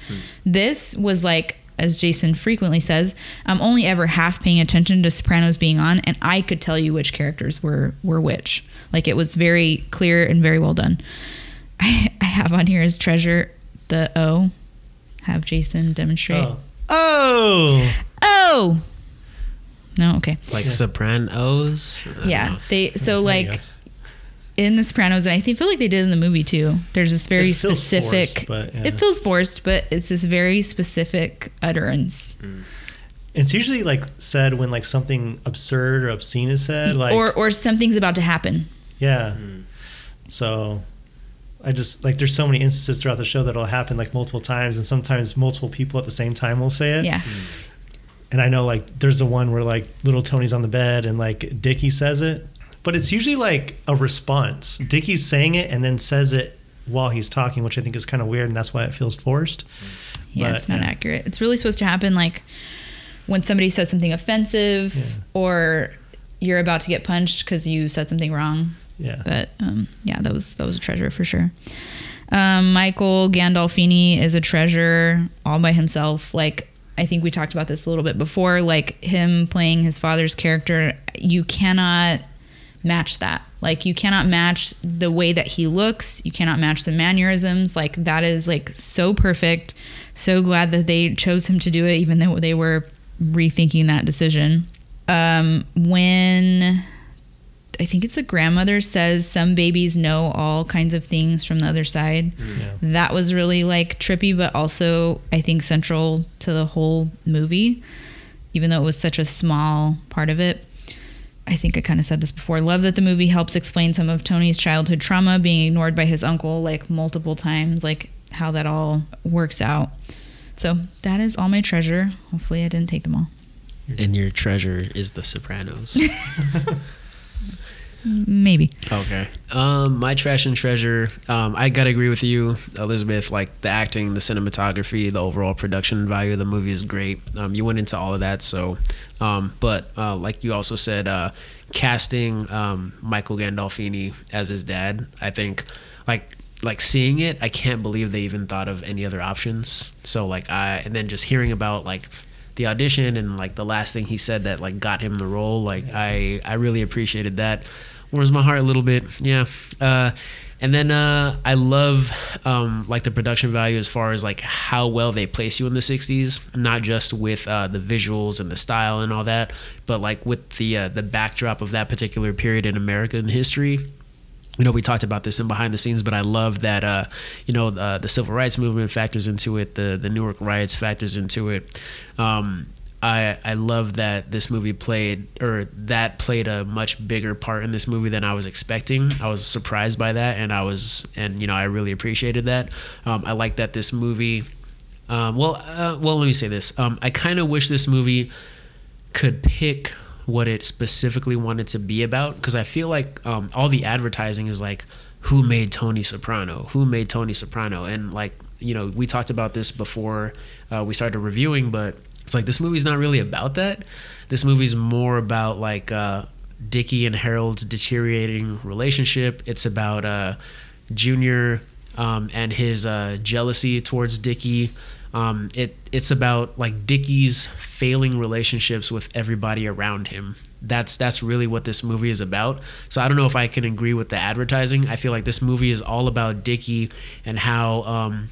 This was like, as Jason frequently says, I'm only ever half paying attention to Sopranos being on, and I could tell you which characters were were which. Like it was very clear and very well done. I, I have on here as treasure the O. Have Jason demonstrate. Oh. oh. Oh. No, okay. Like Yeah. Sopranos. Yeah, know. they so like in The Sopranos, and I think feel like they did in the movie too. There's this very It specific. forced, but, yeah. It feels forced, but it's this very specific utterance, mm. It's usually like said when like something absurd or obscene is said. Like or or something's about to happen. yeah. Mm. So I just like there's so many instances throughout the show that'll happen like multiple times, and sometimes multiple people at the same time will say it. Yeah, mm. And I know like there's the one where like little Tony's on the bed and like Dickie says it, but it's usually like a response. Dickie's saying it and then says it while he's talking, which I think is kind of weird, and that's why it feels forced. yeah, But, it's not yeah. accurate. It's really supposed to happen like when somebody says something offensive, Yeah. or you're about to get punched because you said something wrong. Yeah. But um, yeah, that was that was a treasure for sure. Um, Michael Gandolfini is a treasure all by himself. Like I think we talked about this a little bit before. Like him playing his father's character, you cannot match that. Like you cannot match the way that he looks. You cannot match the mannerisms. Like that is like so perfect. So glad that they chose him to do it, even though they were rethinking that decision. Um, when I think it's the grandmother says some babies know all kinds of things from the other side. Mm. Yeah. That was really like trippy, but also I think central to the whole movie, even though it was such a small part of it. I think I kind of said this before. Love that the movie helps explain some of Tony's childhood trauma, being ignored by his uncle like multiple times, like how that all works out. So that is all my treasure. Hopefully, I didn't take them all. And your treasure is The Sopranos. <laughs> Maybe. Okay. Um, my trash and treasure. Um, I gotta agree with you, Elizabeth. Like the acting, the cinematography, the overall production value of the movie is great. Um, you went into all of that. So, um, but uh, like you also said, uh, casting um, Michael Gandolfini as his dad. I think, like, like seeing it, I can't believe they even thought of any other options. So like I, and then just hearing about like the audition and like the last thing he said that like got him the role like i i really appreciated that. Warms my heart a little bit yeah. Uh and then uh i love um like the production value as far as like how well they place you in the 60s not just with uh the visuals and the style and all that but like with the uh, the backdrop of that particular period in american history you know, we talked about this in behind the scenes, but I love that, uh, you know, the, the civil rights movement factors into it, the the Newark riots factors into it. Um, I I love that this movie played or that played a much bigger part in this movie than I was expecting. I was surprised by that, and I was and you know I really appreciated that. Um, I like that this movie. Um, well, uh, well, let me say this. Um, I kind of wish this movie could pick what it specifically wanted to be about because I feel like um, all the advertising is like who made Tony Soprano, who made Tony Soprano, and like you know we talked about this before uh, we started reviewing, but it's like this movie's not really about that. This movie's more about like uh, Dickie and Harold's deteriorating relationship. It's about uh, Junior um, and his uh, jealousy towards Dickie. Um, it it's about like Dickie's failing relationships with everybody around him. That's that's really what this movie is about. So I don't know if I can agree with the advertising. I feel like this movie is all about Dickie and how um,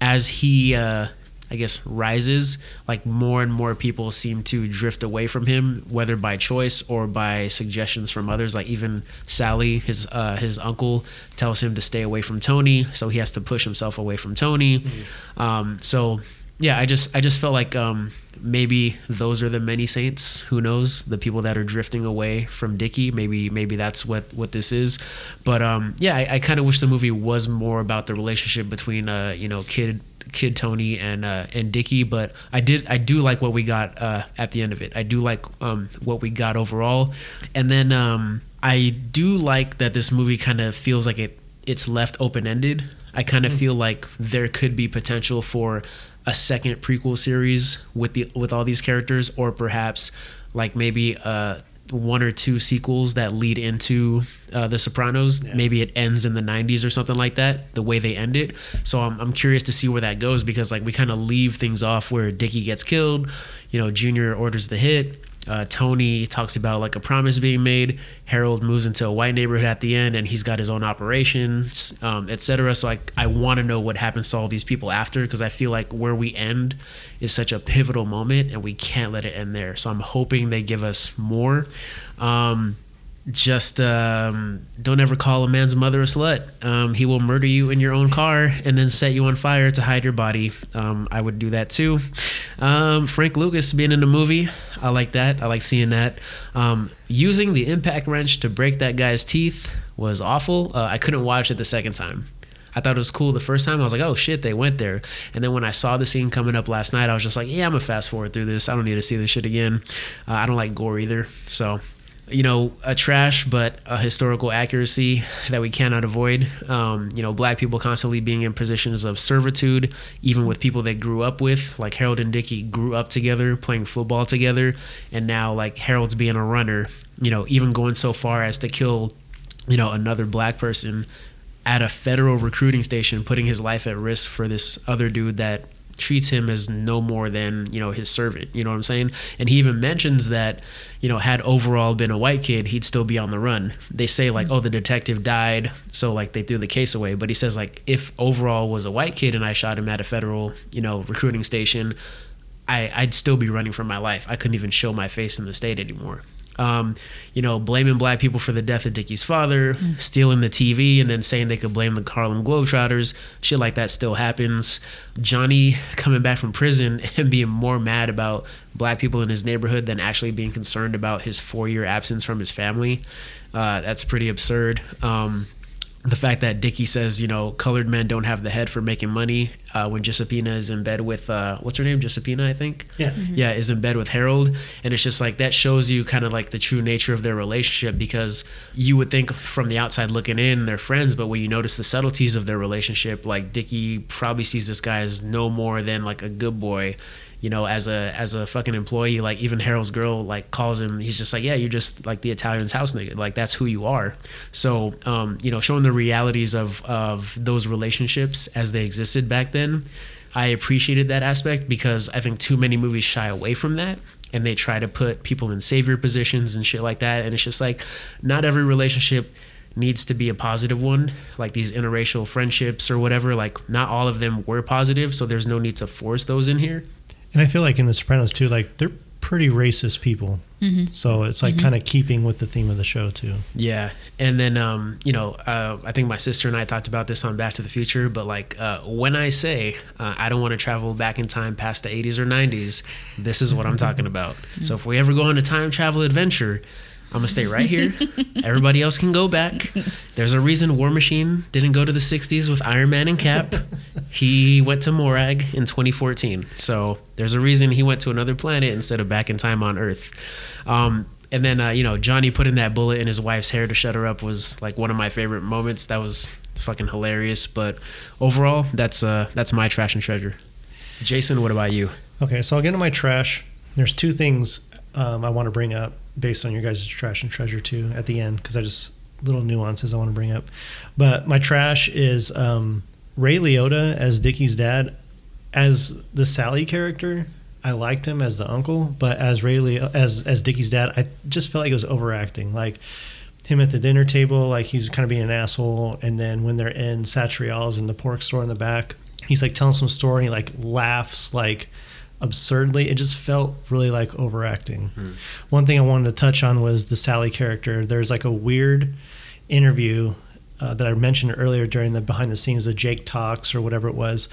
as he uh, I guess rises, like more and more people seem to drift away from him, whether by choice or by suggestions from others. Like even Sally, his uh, his uncle, tells him to stay away from Tony, so he has to push himself away from Tony. Mm-hmm. Um, so yeah, I just I just felt like um, maybe those are the many saints. Who knows? The people that are drifting away from Dickie. Maybe maybe that's what what this is. But um, yeah, I, I kind of wish the movie was more about the relationship between uh, you know kid kid Tony and uh, and Dickie, But I did I do like what we got uh, at the end of it. I do like um, what we got overall, and then um, I do like that this movie kind of feels like it it's left open ended. I kind of feel like there could be potential for a second prequel series with the with all these characters, or perhaps like maybe uh, one or two sequels that lead into uh, The Sopranos. Maybe it ends in the 90s or something like that, the way they end it. So I'm, I'm curious to see where that goes because like we kind of leave things off where Dickie gets killed, you know, Junior orders the hit. Uh, Tony talks about like a promise being made. Harold moves into a white neighborhood at the end, and he's got his own operations, um, etc. So I, I want to know what happens to all these people after because I feel like where we end is such a pivotal moment, and we can't let it end there. So I'm hoping they give us more. Um, just um, don't ever call a man's mother a slut. Um, he will murder you in your own car and then set you on fire to hide your body. Um, I would do that too. Um, Frank Lucas being in the movie, I like that. I like seeing that. Um, using the impact wrench to break that guy's teeth was awful. Uh, I couldn't watch it the second time. I thought it was cool the first time. I was like, oh shit, they went there. And then when I saw the scene coming up last night, I was just like, yeah, I'm gonna fast forward through this. I don't need to see this shit again. Uh, I don't like gore either. So you know, a trash but a historical accuracy that we cannot avoid. Um, you know, black people constantly being in positions of servitude, even with people they grew up with. Like Harold and Dickie grew up together, playing football together, and now like Harold's being a runner. You know, even going so far as to kill, you know, another black person at a federal recruiting station, putting his life at risk for this other dude that treats him as no more than you know his servant you know what i'm saying and he even mentions that you know had overall been a white kid he'd still be on the run they say like oh the detective died so like they threw the case away but he says like if overall was a white kid and i shot him at a federal you know recruiting station I, I'd still be running for my life. I couldn't even show my face in the state anymore. Um, you know, blaming black people for the death of Dickie's father, stealing the TV, and then saying they could blame the Harlem Globetrotters. Shit like that still happens. Johnny coming back from prison <laughs> and being more mad about black people in his neighborhood than actually being concerned about his four year absence from his family. Uh, that's pretty absurd. Um, the fact that Dickie says, you know, colored men don't have the head for making money uh, when Giuseppina is in bed with, uh, what's her name? Giuseppina, I think. Yeah. Yeah, is in bed with Harold. And it's just like that shows you kind of like the true nature of their relationship because you would think from the outside looking in, they're friends. But when you notice the subtleties of their relationship, like Dickie probably sees this guy as no more than like a good boy you know, as a as a fucking employee, like even Harold's girl like calls him. He's just like, yeah, you're just like the Italian's house nigga. Like that's who you are. So, um, you know, showing the realities of of those relationships as they existed back then. I appreciated that aspect because I think too many movies shy away from that and they try to put people in savior positions and shit like that. And it's just like, not every relationship needs to be a positive one like these interracial friendships or whatever like not all of them were positive so there's no need to force those in here And I feel like in The Sopranos too, like they're pretty racist people. So it's like kind of keeping with the theme of the show too. Yeah, and then um, you know, uh, I think my sister and I talked about this on Back to the Future. But like, uh, when I say uh, I don't want to travel back in time past the '80s or '90s, this is what I'm talking about. So if we ever go on a time travel adventure, I'm gonna stay right here. Everybody else can go back. There's a reason War Machine didn't go to the '60s with Iron Man and Cap. He went to Morag in 2014. So there's a reason he went to another planet instead of back in time on Earth. Um, and then uh, you know Johnny putting that bullet in his wife's hair to shut her up was like one of my favorite moments. That was fucking hilarious. But overall, that's uh that's my trash and treasure. Jason, what about you? Okay, so I'll get into my trash. There's two things um, I want to bring up based on your guys' trash and treasure too at the end because I just little nuances I want to bring up. But my trash is um, Ray Liotta as Dickie's dad. As the Sally character, I liked him as the uncle, but as Ray Leo- as as Dickie's dad, I just felt like it was overacting. Like him at the dinner table, like he's kind of being an asshole, and then when they're in Satriale's in the pork store in the back, he's like telling some story, and he like laughs like absurdly. It just felt really like overacting. One thing I wanted to touch on was the Sally character. There's like a weird interview uh, that I mentioned earlier during the behind the scenes, the Jake talks or whatever it was.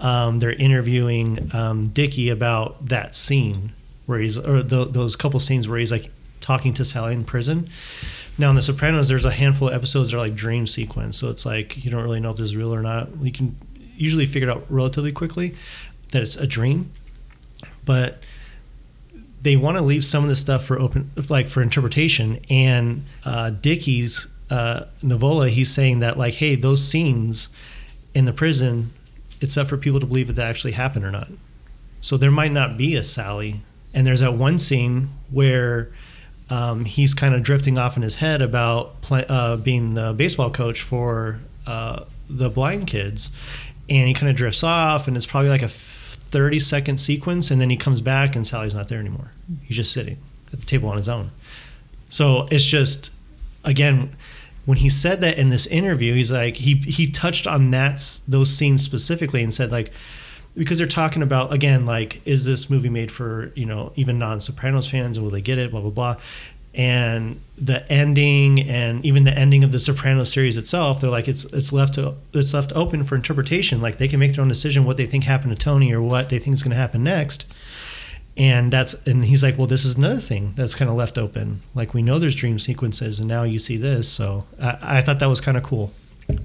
Um, they're interviewing um, Dickie about that scene where he's, or th- those couple scenes where he's like talking to Sally in prison. Now in The Sopranos, there's a handful of episodes that are like dream sequence, so it's like you don't really know if this is real or not. We can usually figure it out relatively quickly that it's a dream, but they want to leave some of the stuff for open, like for interpretation. And uh, Dickie's uh, Nivola, he's saying that like, hey, those scenes in the prison, it's up for people to believe that that actually happened or not. So there might not be a Sally. And there's that one scene where um, he's kind of drifting off in his head about uh, being the baseball coach for uh, the blind kids, and he kind of drifts off, and it's probably like a 30 second sequence, and then he comes back, and Sally's not there anymore. He's just sitting at the table on his own. So it's just, again, when he said that in this interview, he's like he he touched on that those scenes specifically and said like because they're talking about again like is this movie made for you know even non-sopranos fans and will they get it blah blah blah and the ending and even the ending of the sopranos series itself they're like it's it's left to it's left open for interpretation. Like they can make their own decision what they think happened to tony or what they think is going to happen next. And that's and he's like well this is another thing that's kind of left open. Like we know there's dream sequences and now you see this so i, I thought that was kind of cool.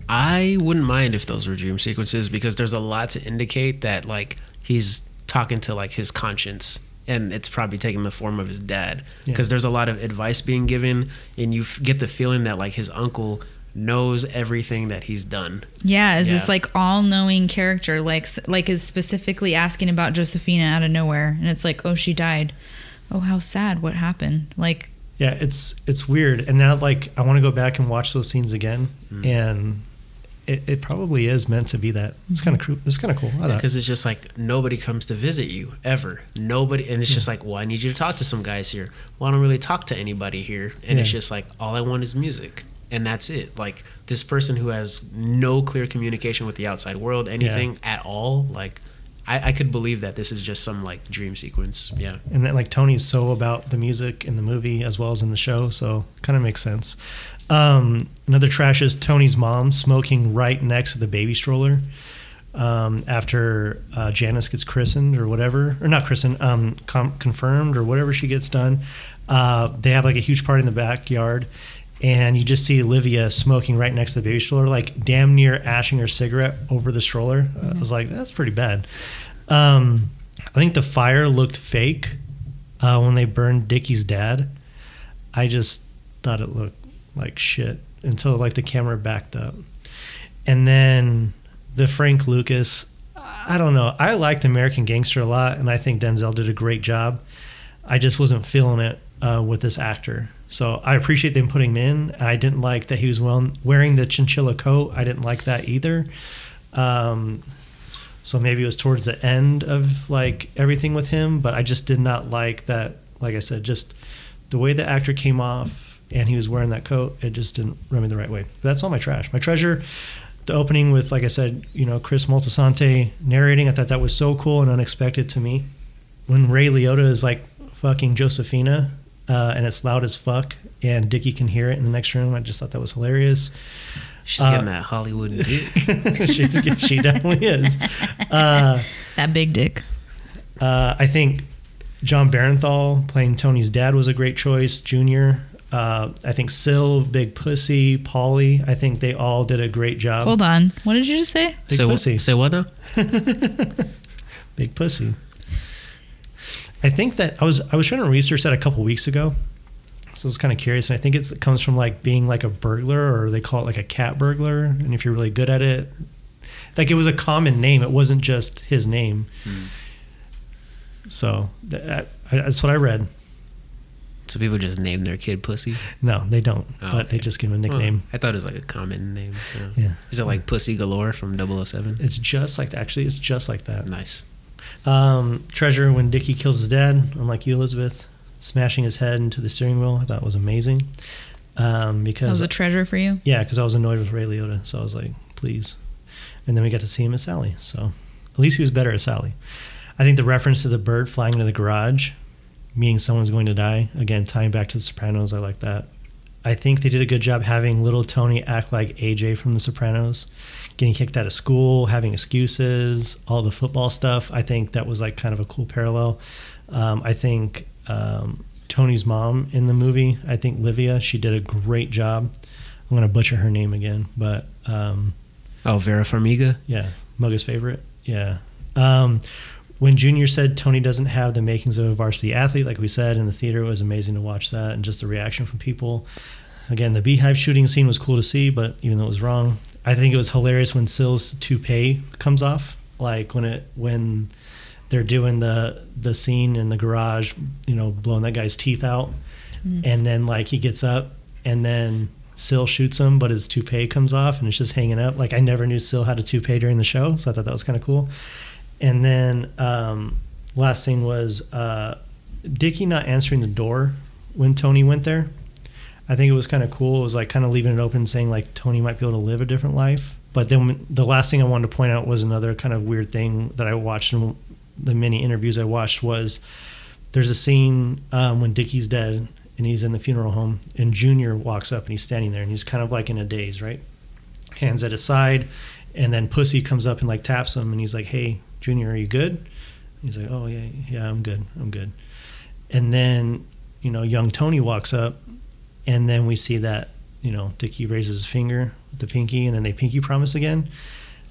I wouldn't mind if those were dream sequences because there's a lot to indicate that like he's talking to like his conscience and it's probably taking the form of his dad because Yeah. there's a lot of advice being given and you f- get the feeling that like his uncle knows everything that he's done. Yeah, is Yeah. this like all-knowing character like like is specifically asking about Josephina out of nowhere and it's like, "Oh, she died." Oh, how sad. What happened? Like Yeah, it's it's weird, and now like I want to go back and watch those scenes again, mm. and it, it probably is meant to be that. It's kind of mhm. cool. It's kind of cool. I thought. Because it's just like nobody comes to visit you ever. Nobody, and it's just hmm. like, well, I need you to talk to some guys here. Well, I don't really talk to anybody here, and it's just like all I want is music, and that's it. Like this person who has no clear communication with the outside world, anything at all. Like I, I could believe that this is just some like dream sequence. Yeah. and then like Tony's so about the music in the movie as well as in the show, so kind of makes sense. Um, another trash is Tony's mom smoking right next to the baby stroller um, after uh, Janice gets christened or whatever, or not christened, um, com- confirmed or whatever she gets done. Uh, they have like a huge party in the backyard. And you just see Olivia smoking right next to the baby stroller, like damn near ashing her cigarette over the stroller. Uh, I was like, that's pretty bad. Um, I think the fire looked fake uh, when they burned Dickie's dad. I just thought it looked like shit until like the camera backed up. And then the Frank Lucas, I don't know. I liked American Gangster a lot, and I think Denzel did a great job. I just wasn't feeling it uh, with this actor. So I appreciate them putting him in. I didn't like that he was wearing the chinchilla coat. I didn't like that either. Um, so maybe it was towards the end of like everything with him, but I just did not like that. Like I said, just the way the actor came off and he was wearing that coat, it just didn't rub me the right way. But that's all my trash. My treasure, the opening with, like I said, you know, Chris Moltisanti narrating. I thought that was so cool and unexpected to me. When Ray Liotta is like fucking Josephina, uh, and it's loud as fuck, and Dickie can hear it in the next room. I just thought that was hilarious. She's Uh, getting that Hollywood <laughs> dick. she, she definitely is. Uh, <laughs> that big dick. Uh, I think Jon Bernthal playing Tony's dad was a great choice. Junior. Uh, I think Sil, Big Pussy, Paulie. I think they all did a great job. Hold on. What did you just say? Big so Pussy. say what now? <laughs> Big Pussy. I think that I was I was trying to research that a couple weeks ago, so I was kind of curious, and I think it's, it comes from like being like a burglar, or they call it like a cat burglar, and if you're really good at it, like it was a common name. It wasn't just his name. So that, that's what I read. So people just name their kid Pussy. No, they don't. Oh, but they just give him a Well, nickname. I thought it was like a common name. Yeah. Yeah. Is it like Pussy Galore from 007? It's just like actually, it's just like that. Nice. Um, Treasure when Dickie kills his dad, unlike you, Elizabeth, smashing his head into the steering wheel. I thought was amazing. Um, because That was a treasure for you. yeah, because I was annoyed with Ray Liotta, so I was like, please. And then we got to see him as Sally. So at least he was better as Sally. I think the reference to the bird flying into the garage, meaning someone's going to die, again tying back to The Sopranos. I like that. I think they did a good job having little Tony act like AJ from The Sopranos, getting kicked out of school, having excuses, all the football stuff. I think that was like kind of a cool parallel. Um, I think um, Tony's mom in the movie, I think Livia, she did a great job. I'm going to butcher her name again, but um, Oh, Vera Farmiga. yeah, Mugga's favorite. Yeah. Um, when Junior said Tony doesn't have the makings of a varsity athlete, like we said in the theater, it was amazing to watch that and just the reaction from people. Again, the beehive shooting scene was cool to see, but even though it was wrong, I think it was hilarious when Sil's toupee comes off, like when it when they're doing the the scene in the garage, you know, blowing that guy's teeth out, mm. and then like he gets up and then Sil shoots him, but his toupee comes off and it's just hanging up. Like I never knew Sil had a toupee during the show, so I thought that was kind of cool. And then um, last thing was uh, Dickie not answering the door when Tony went there. I think it was kind of cool. It was like kind of leaving it open, saying like Tony might be able to live a different life. But then the last thing I wanted to point out was another kind of weird thing that I watched in the many interviews I watched was there's a scene um, when Dickie's dead and he's in the funeral home and Junior walks up and he's standing there and he's kind of like in a daze, right? Hands at his side, and then Pussy comes up and like taps him and he's like, "Hey, Junior, are you good?" He's like, "Oh yeah, yeah, I'm good, I'm good." And then you know, young Tony walks up, and then we see that you know Dickie raises his finger, with the pinky, and then they pinky promise again.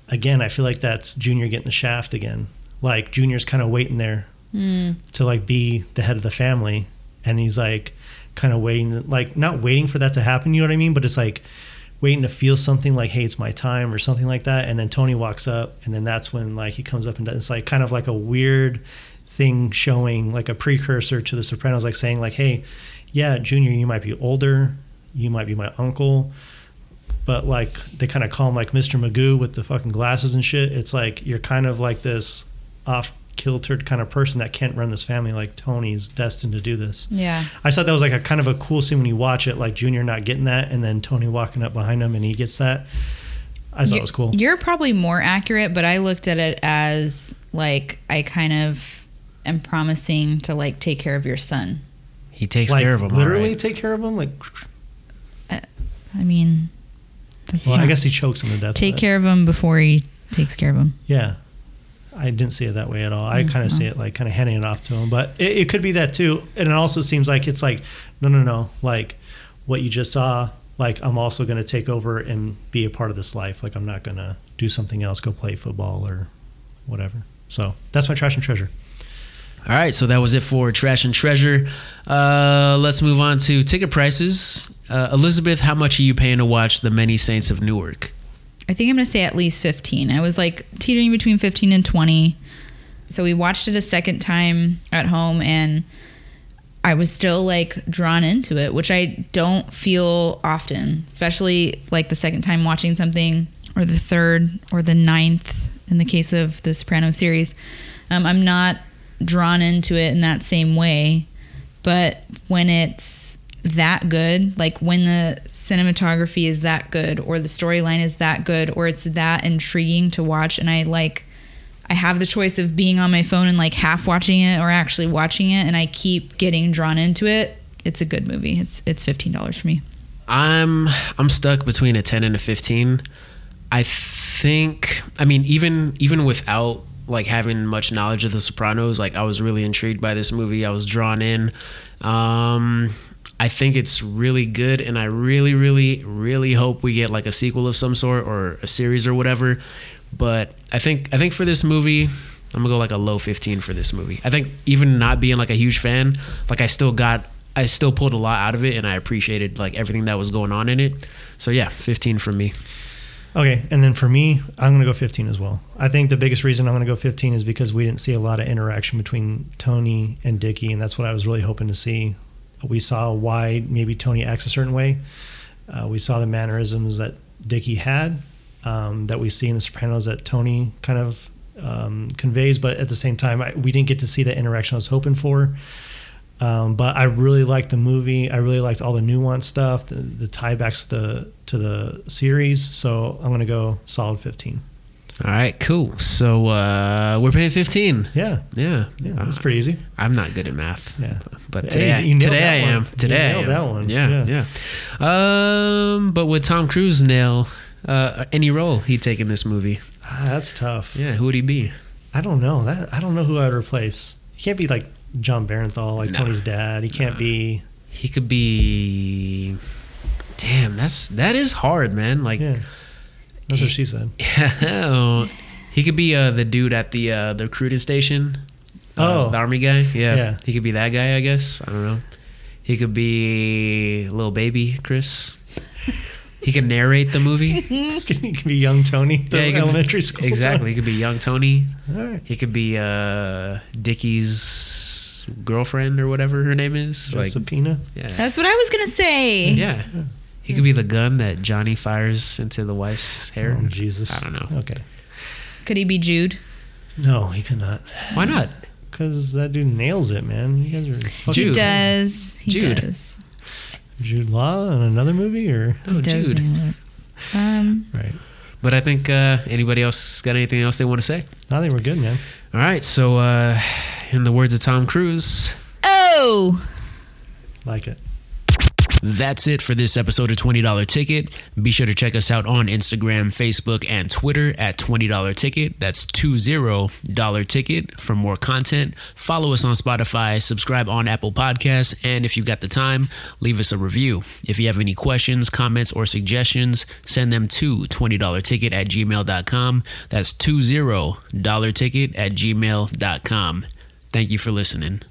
Again, I feel like that's Junior getting the shaft again. Like Junior's kind of waiting there Mm. to like be the head of the family and he's like kind of waiting like not waiting for that to happen you know what i mean but it's like waiting to feel something like hey it's my time or something like that and then tony walks up and then that's when like he comes up and does it's like kind of like a weird thing showing like a precursor to the sopranos like saying like hey yeah junior you might be older you might be my uncle but like they kind of call him like Mr. Magoo with the fucking glasses and shit. It's like you're kind of like this off kiltered kind of person that can't run this family like Tony's destined to do this. Yeah. I thought that was like a kind of a cool scene when you watch it, like Junior not getting that and then Tony walking up behind him and he gets that. I thought it was cool. You're probably more accurate, but I looked at it as like I kind of am promising to like take care of your son. He takes Like care of him. literally alright. take care of him. Like, uh, I mean, that's well, I guess he chokes him to death. take care of him before he takes care of him. Yeah. I didn't see it that way at all. I Mm, kind of see it like kind of handing it off to him, but it, it could be that too. And it also seems like it's like, no, no, no. Like what you just saw, like I'm also going to take over and be a part of this life. Like I'm not going to do something else, go play football or whatever. So that's my trash and treasure. All right, so that was it for Trash and Treasure. Uh, let's move on to ticket prices. Uh, Elizabeth, how much are you paying to watch The Many Saints of Newark? I think I'm going to say at least 15. I was like teetering between 15 and 20. So we watched it a second time at home and I was still like drawn into it, which I don't feel often, especially like the second time watching something or the third or the ninth in the case of the Soprano series. Um, I'm not drawn into it in that same way. But when it's that good, like when the cinematography is that good, or the storyline is that good, or it's that intriguing to watch, and I like, I have the choice of being on my phone and like half watching it or actually watching it, and I keep getting drawn into it. It's a good movie. It's it's fifteen dollars for me. I'm I'm stuck between a 10 and a 15. I think I mean even even without like having much knowledge of the Sopranos, like I was really intrigued by this movie. I was drawn in. Um I think it's really good and I really really really hope we get like a sequel of some sort or a series or whatever. But I think I think for this movie I'm gonna go like a low 15 for this movie. I think even not being like a huge fan, like I still got I still pulled a lot out of it and I appreciated like everything that was going on in it. So yeah, 15 for me. Okay, and then for me, I'm going to go 15 as well. I think the biggest reason I'm going to go 15 is because we didn't see a lot of interaction between Tony and Dickie, and that's what I was really hoping to see. We saw why maybe Tony acts a certain way. Uh, we saw the mannerisms that Dickie had um, that we see in The Sopranos that Tony kind of um, conveys, but at the same time, I, we didn't get to see the interaction I was hoping for. Um, but I really liked the movie. I really liked all the nuance stuff, the, the tiebacks to the to the series. So I'm gonna go solid 15. All right, cool. So uh, we're paying 15. Yeah, Yeah. yeah, that's pretty easy. I'm not good at math. Yeah. But Hey, today, I, you today I am. Today I am. that one. Yeah, yeah. Um, but would Tom Cruise nail uh, any role he'd take in this movie? Ah, that's tough. Yeah, who would he be? I don't know. That I don't know who I'd replace. He can't be like Jon Bernthal, like. Tony's dad. He can't be. He could be. Damn, that's that is hard, man. Like, Yeah, that's what she said. Yeah. <laughs> he could be uh, the dude at the uh, the recruiting station. Uh, Oh. the army guy. Yeah. Yeah. he could be that guy. I guess. I don't know. He could be little baby Chris. he could narrate the movie. <laughs> he could be young Tony, the Yeah, he could be- elementary school. Exactly. He could be young Tony. Tony. All right. He could be uh, Dickie's girlfriend or whatever her name is. Like, Giuseppina. yeah, That's what I was gonna say. yeah. He could be the gun that Johnny fires into the wife's hair. Oh Jesus. I don't know. Okay. Could he be Jude? No, he could not. Why not? Because that dude nails it, man. You guys are fucking Jude. He does. He Jude. does. Jude Law in another movie, or Oh, he does Jude. nail it. Um, right? But I think uh, anybody else got anything else they want to say? I think we're good, man. All right. So, uh, in the words of Tom Cruise, oh, Like it. That's it for this episode of $20 Ticket. Be sure to check us out on Instagram, Facebook, and Twitter at $20 Ticket. That's $20 Ticket for more content. Follow us on Spotify, subscribe on Apple Podcasts, and if you've got the time, leave us a review. If you have any questions, comments, or suggestions, send them to $20ticket at gmail.com. That's $20 Ticket at gmail.com. Thank you for listening.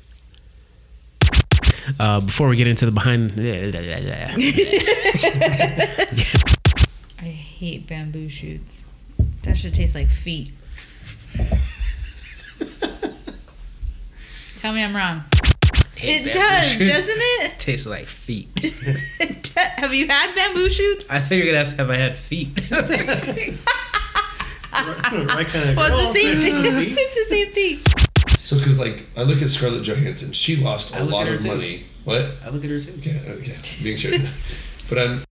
Uh, before we get into the behind, <laughs> I hate bamboo shoots. That should taste like feet. Tell me I'm wrong. It does, doesn't it? <laughs> tastes like feet. <laughs> Have you had bamboo shoots? I thought you were gonna ask have I had feet. right kind of Well, it's the same thing. It's the same thing. So, because like I look at Scarlett Johansson, she lost I a look lot at her of too. money. What? I look at her too. Okay, okay, being <laughs> sure. but I'm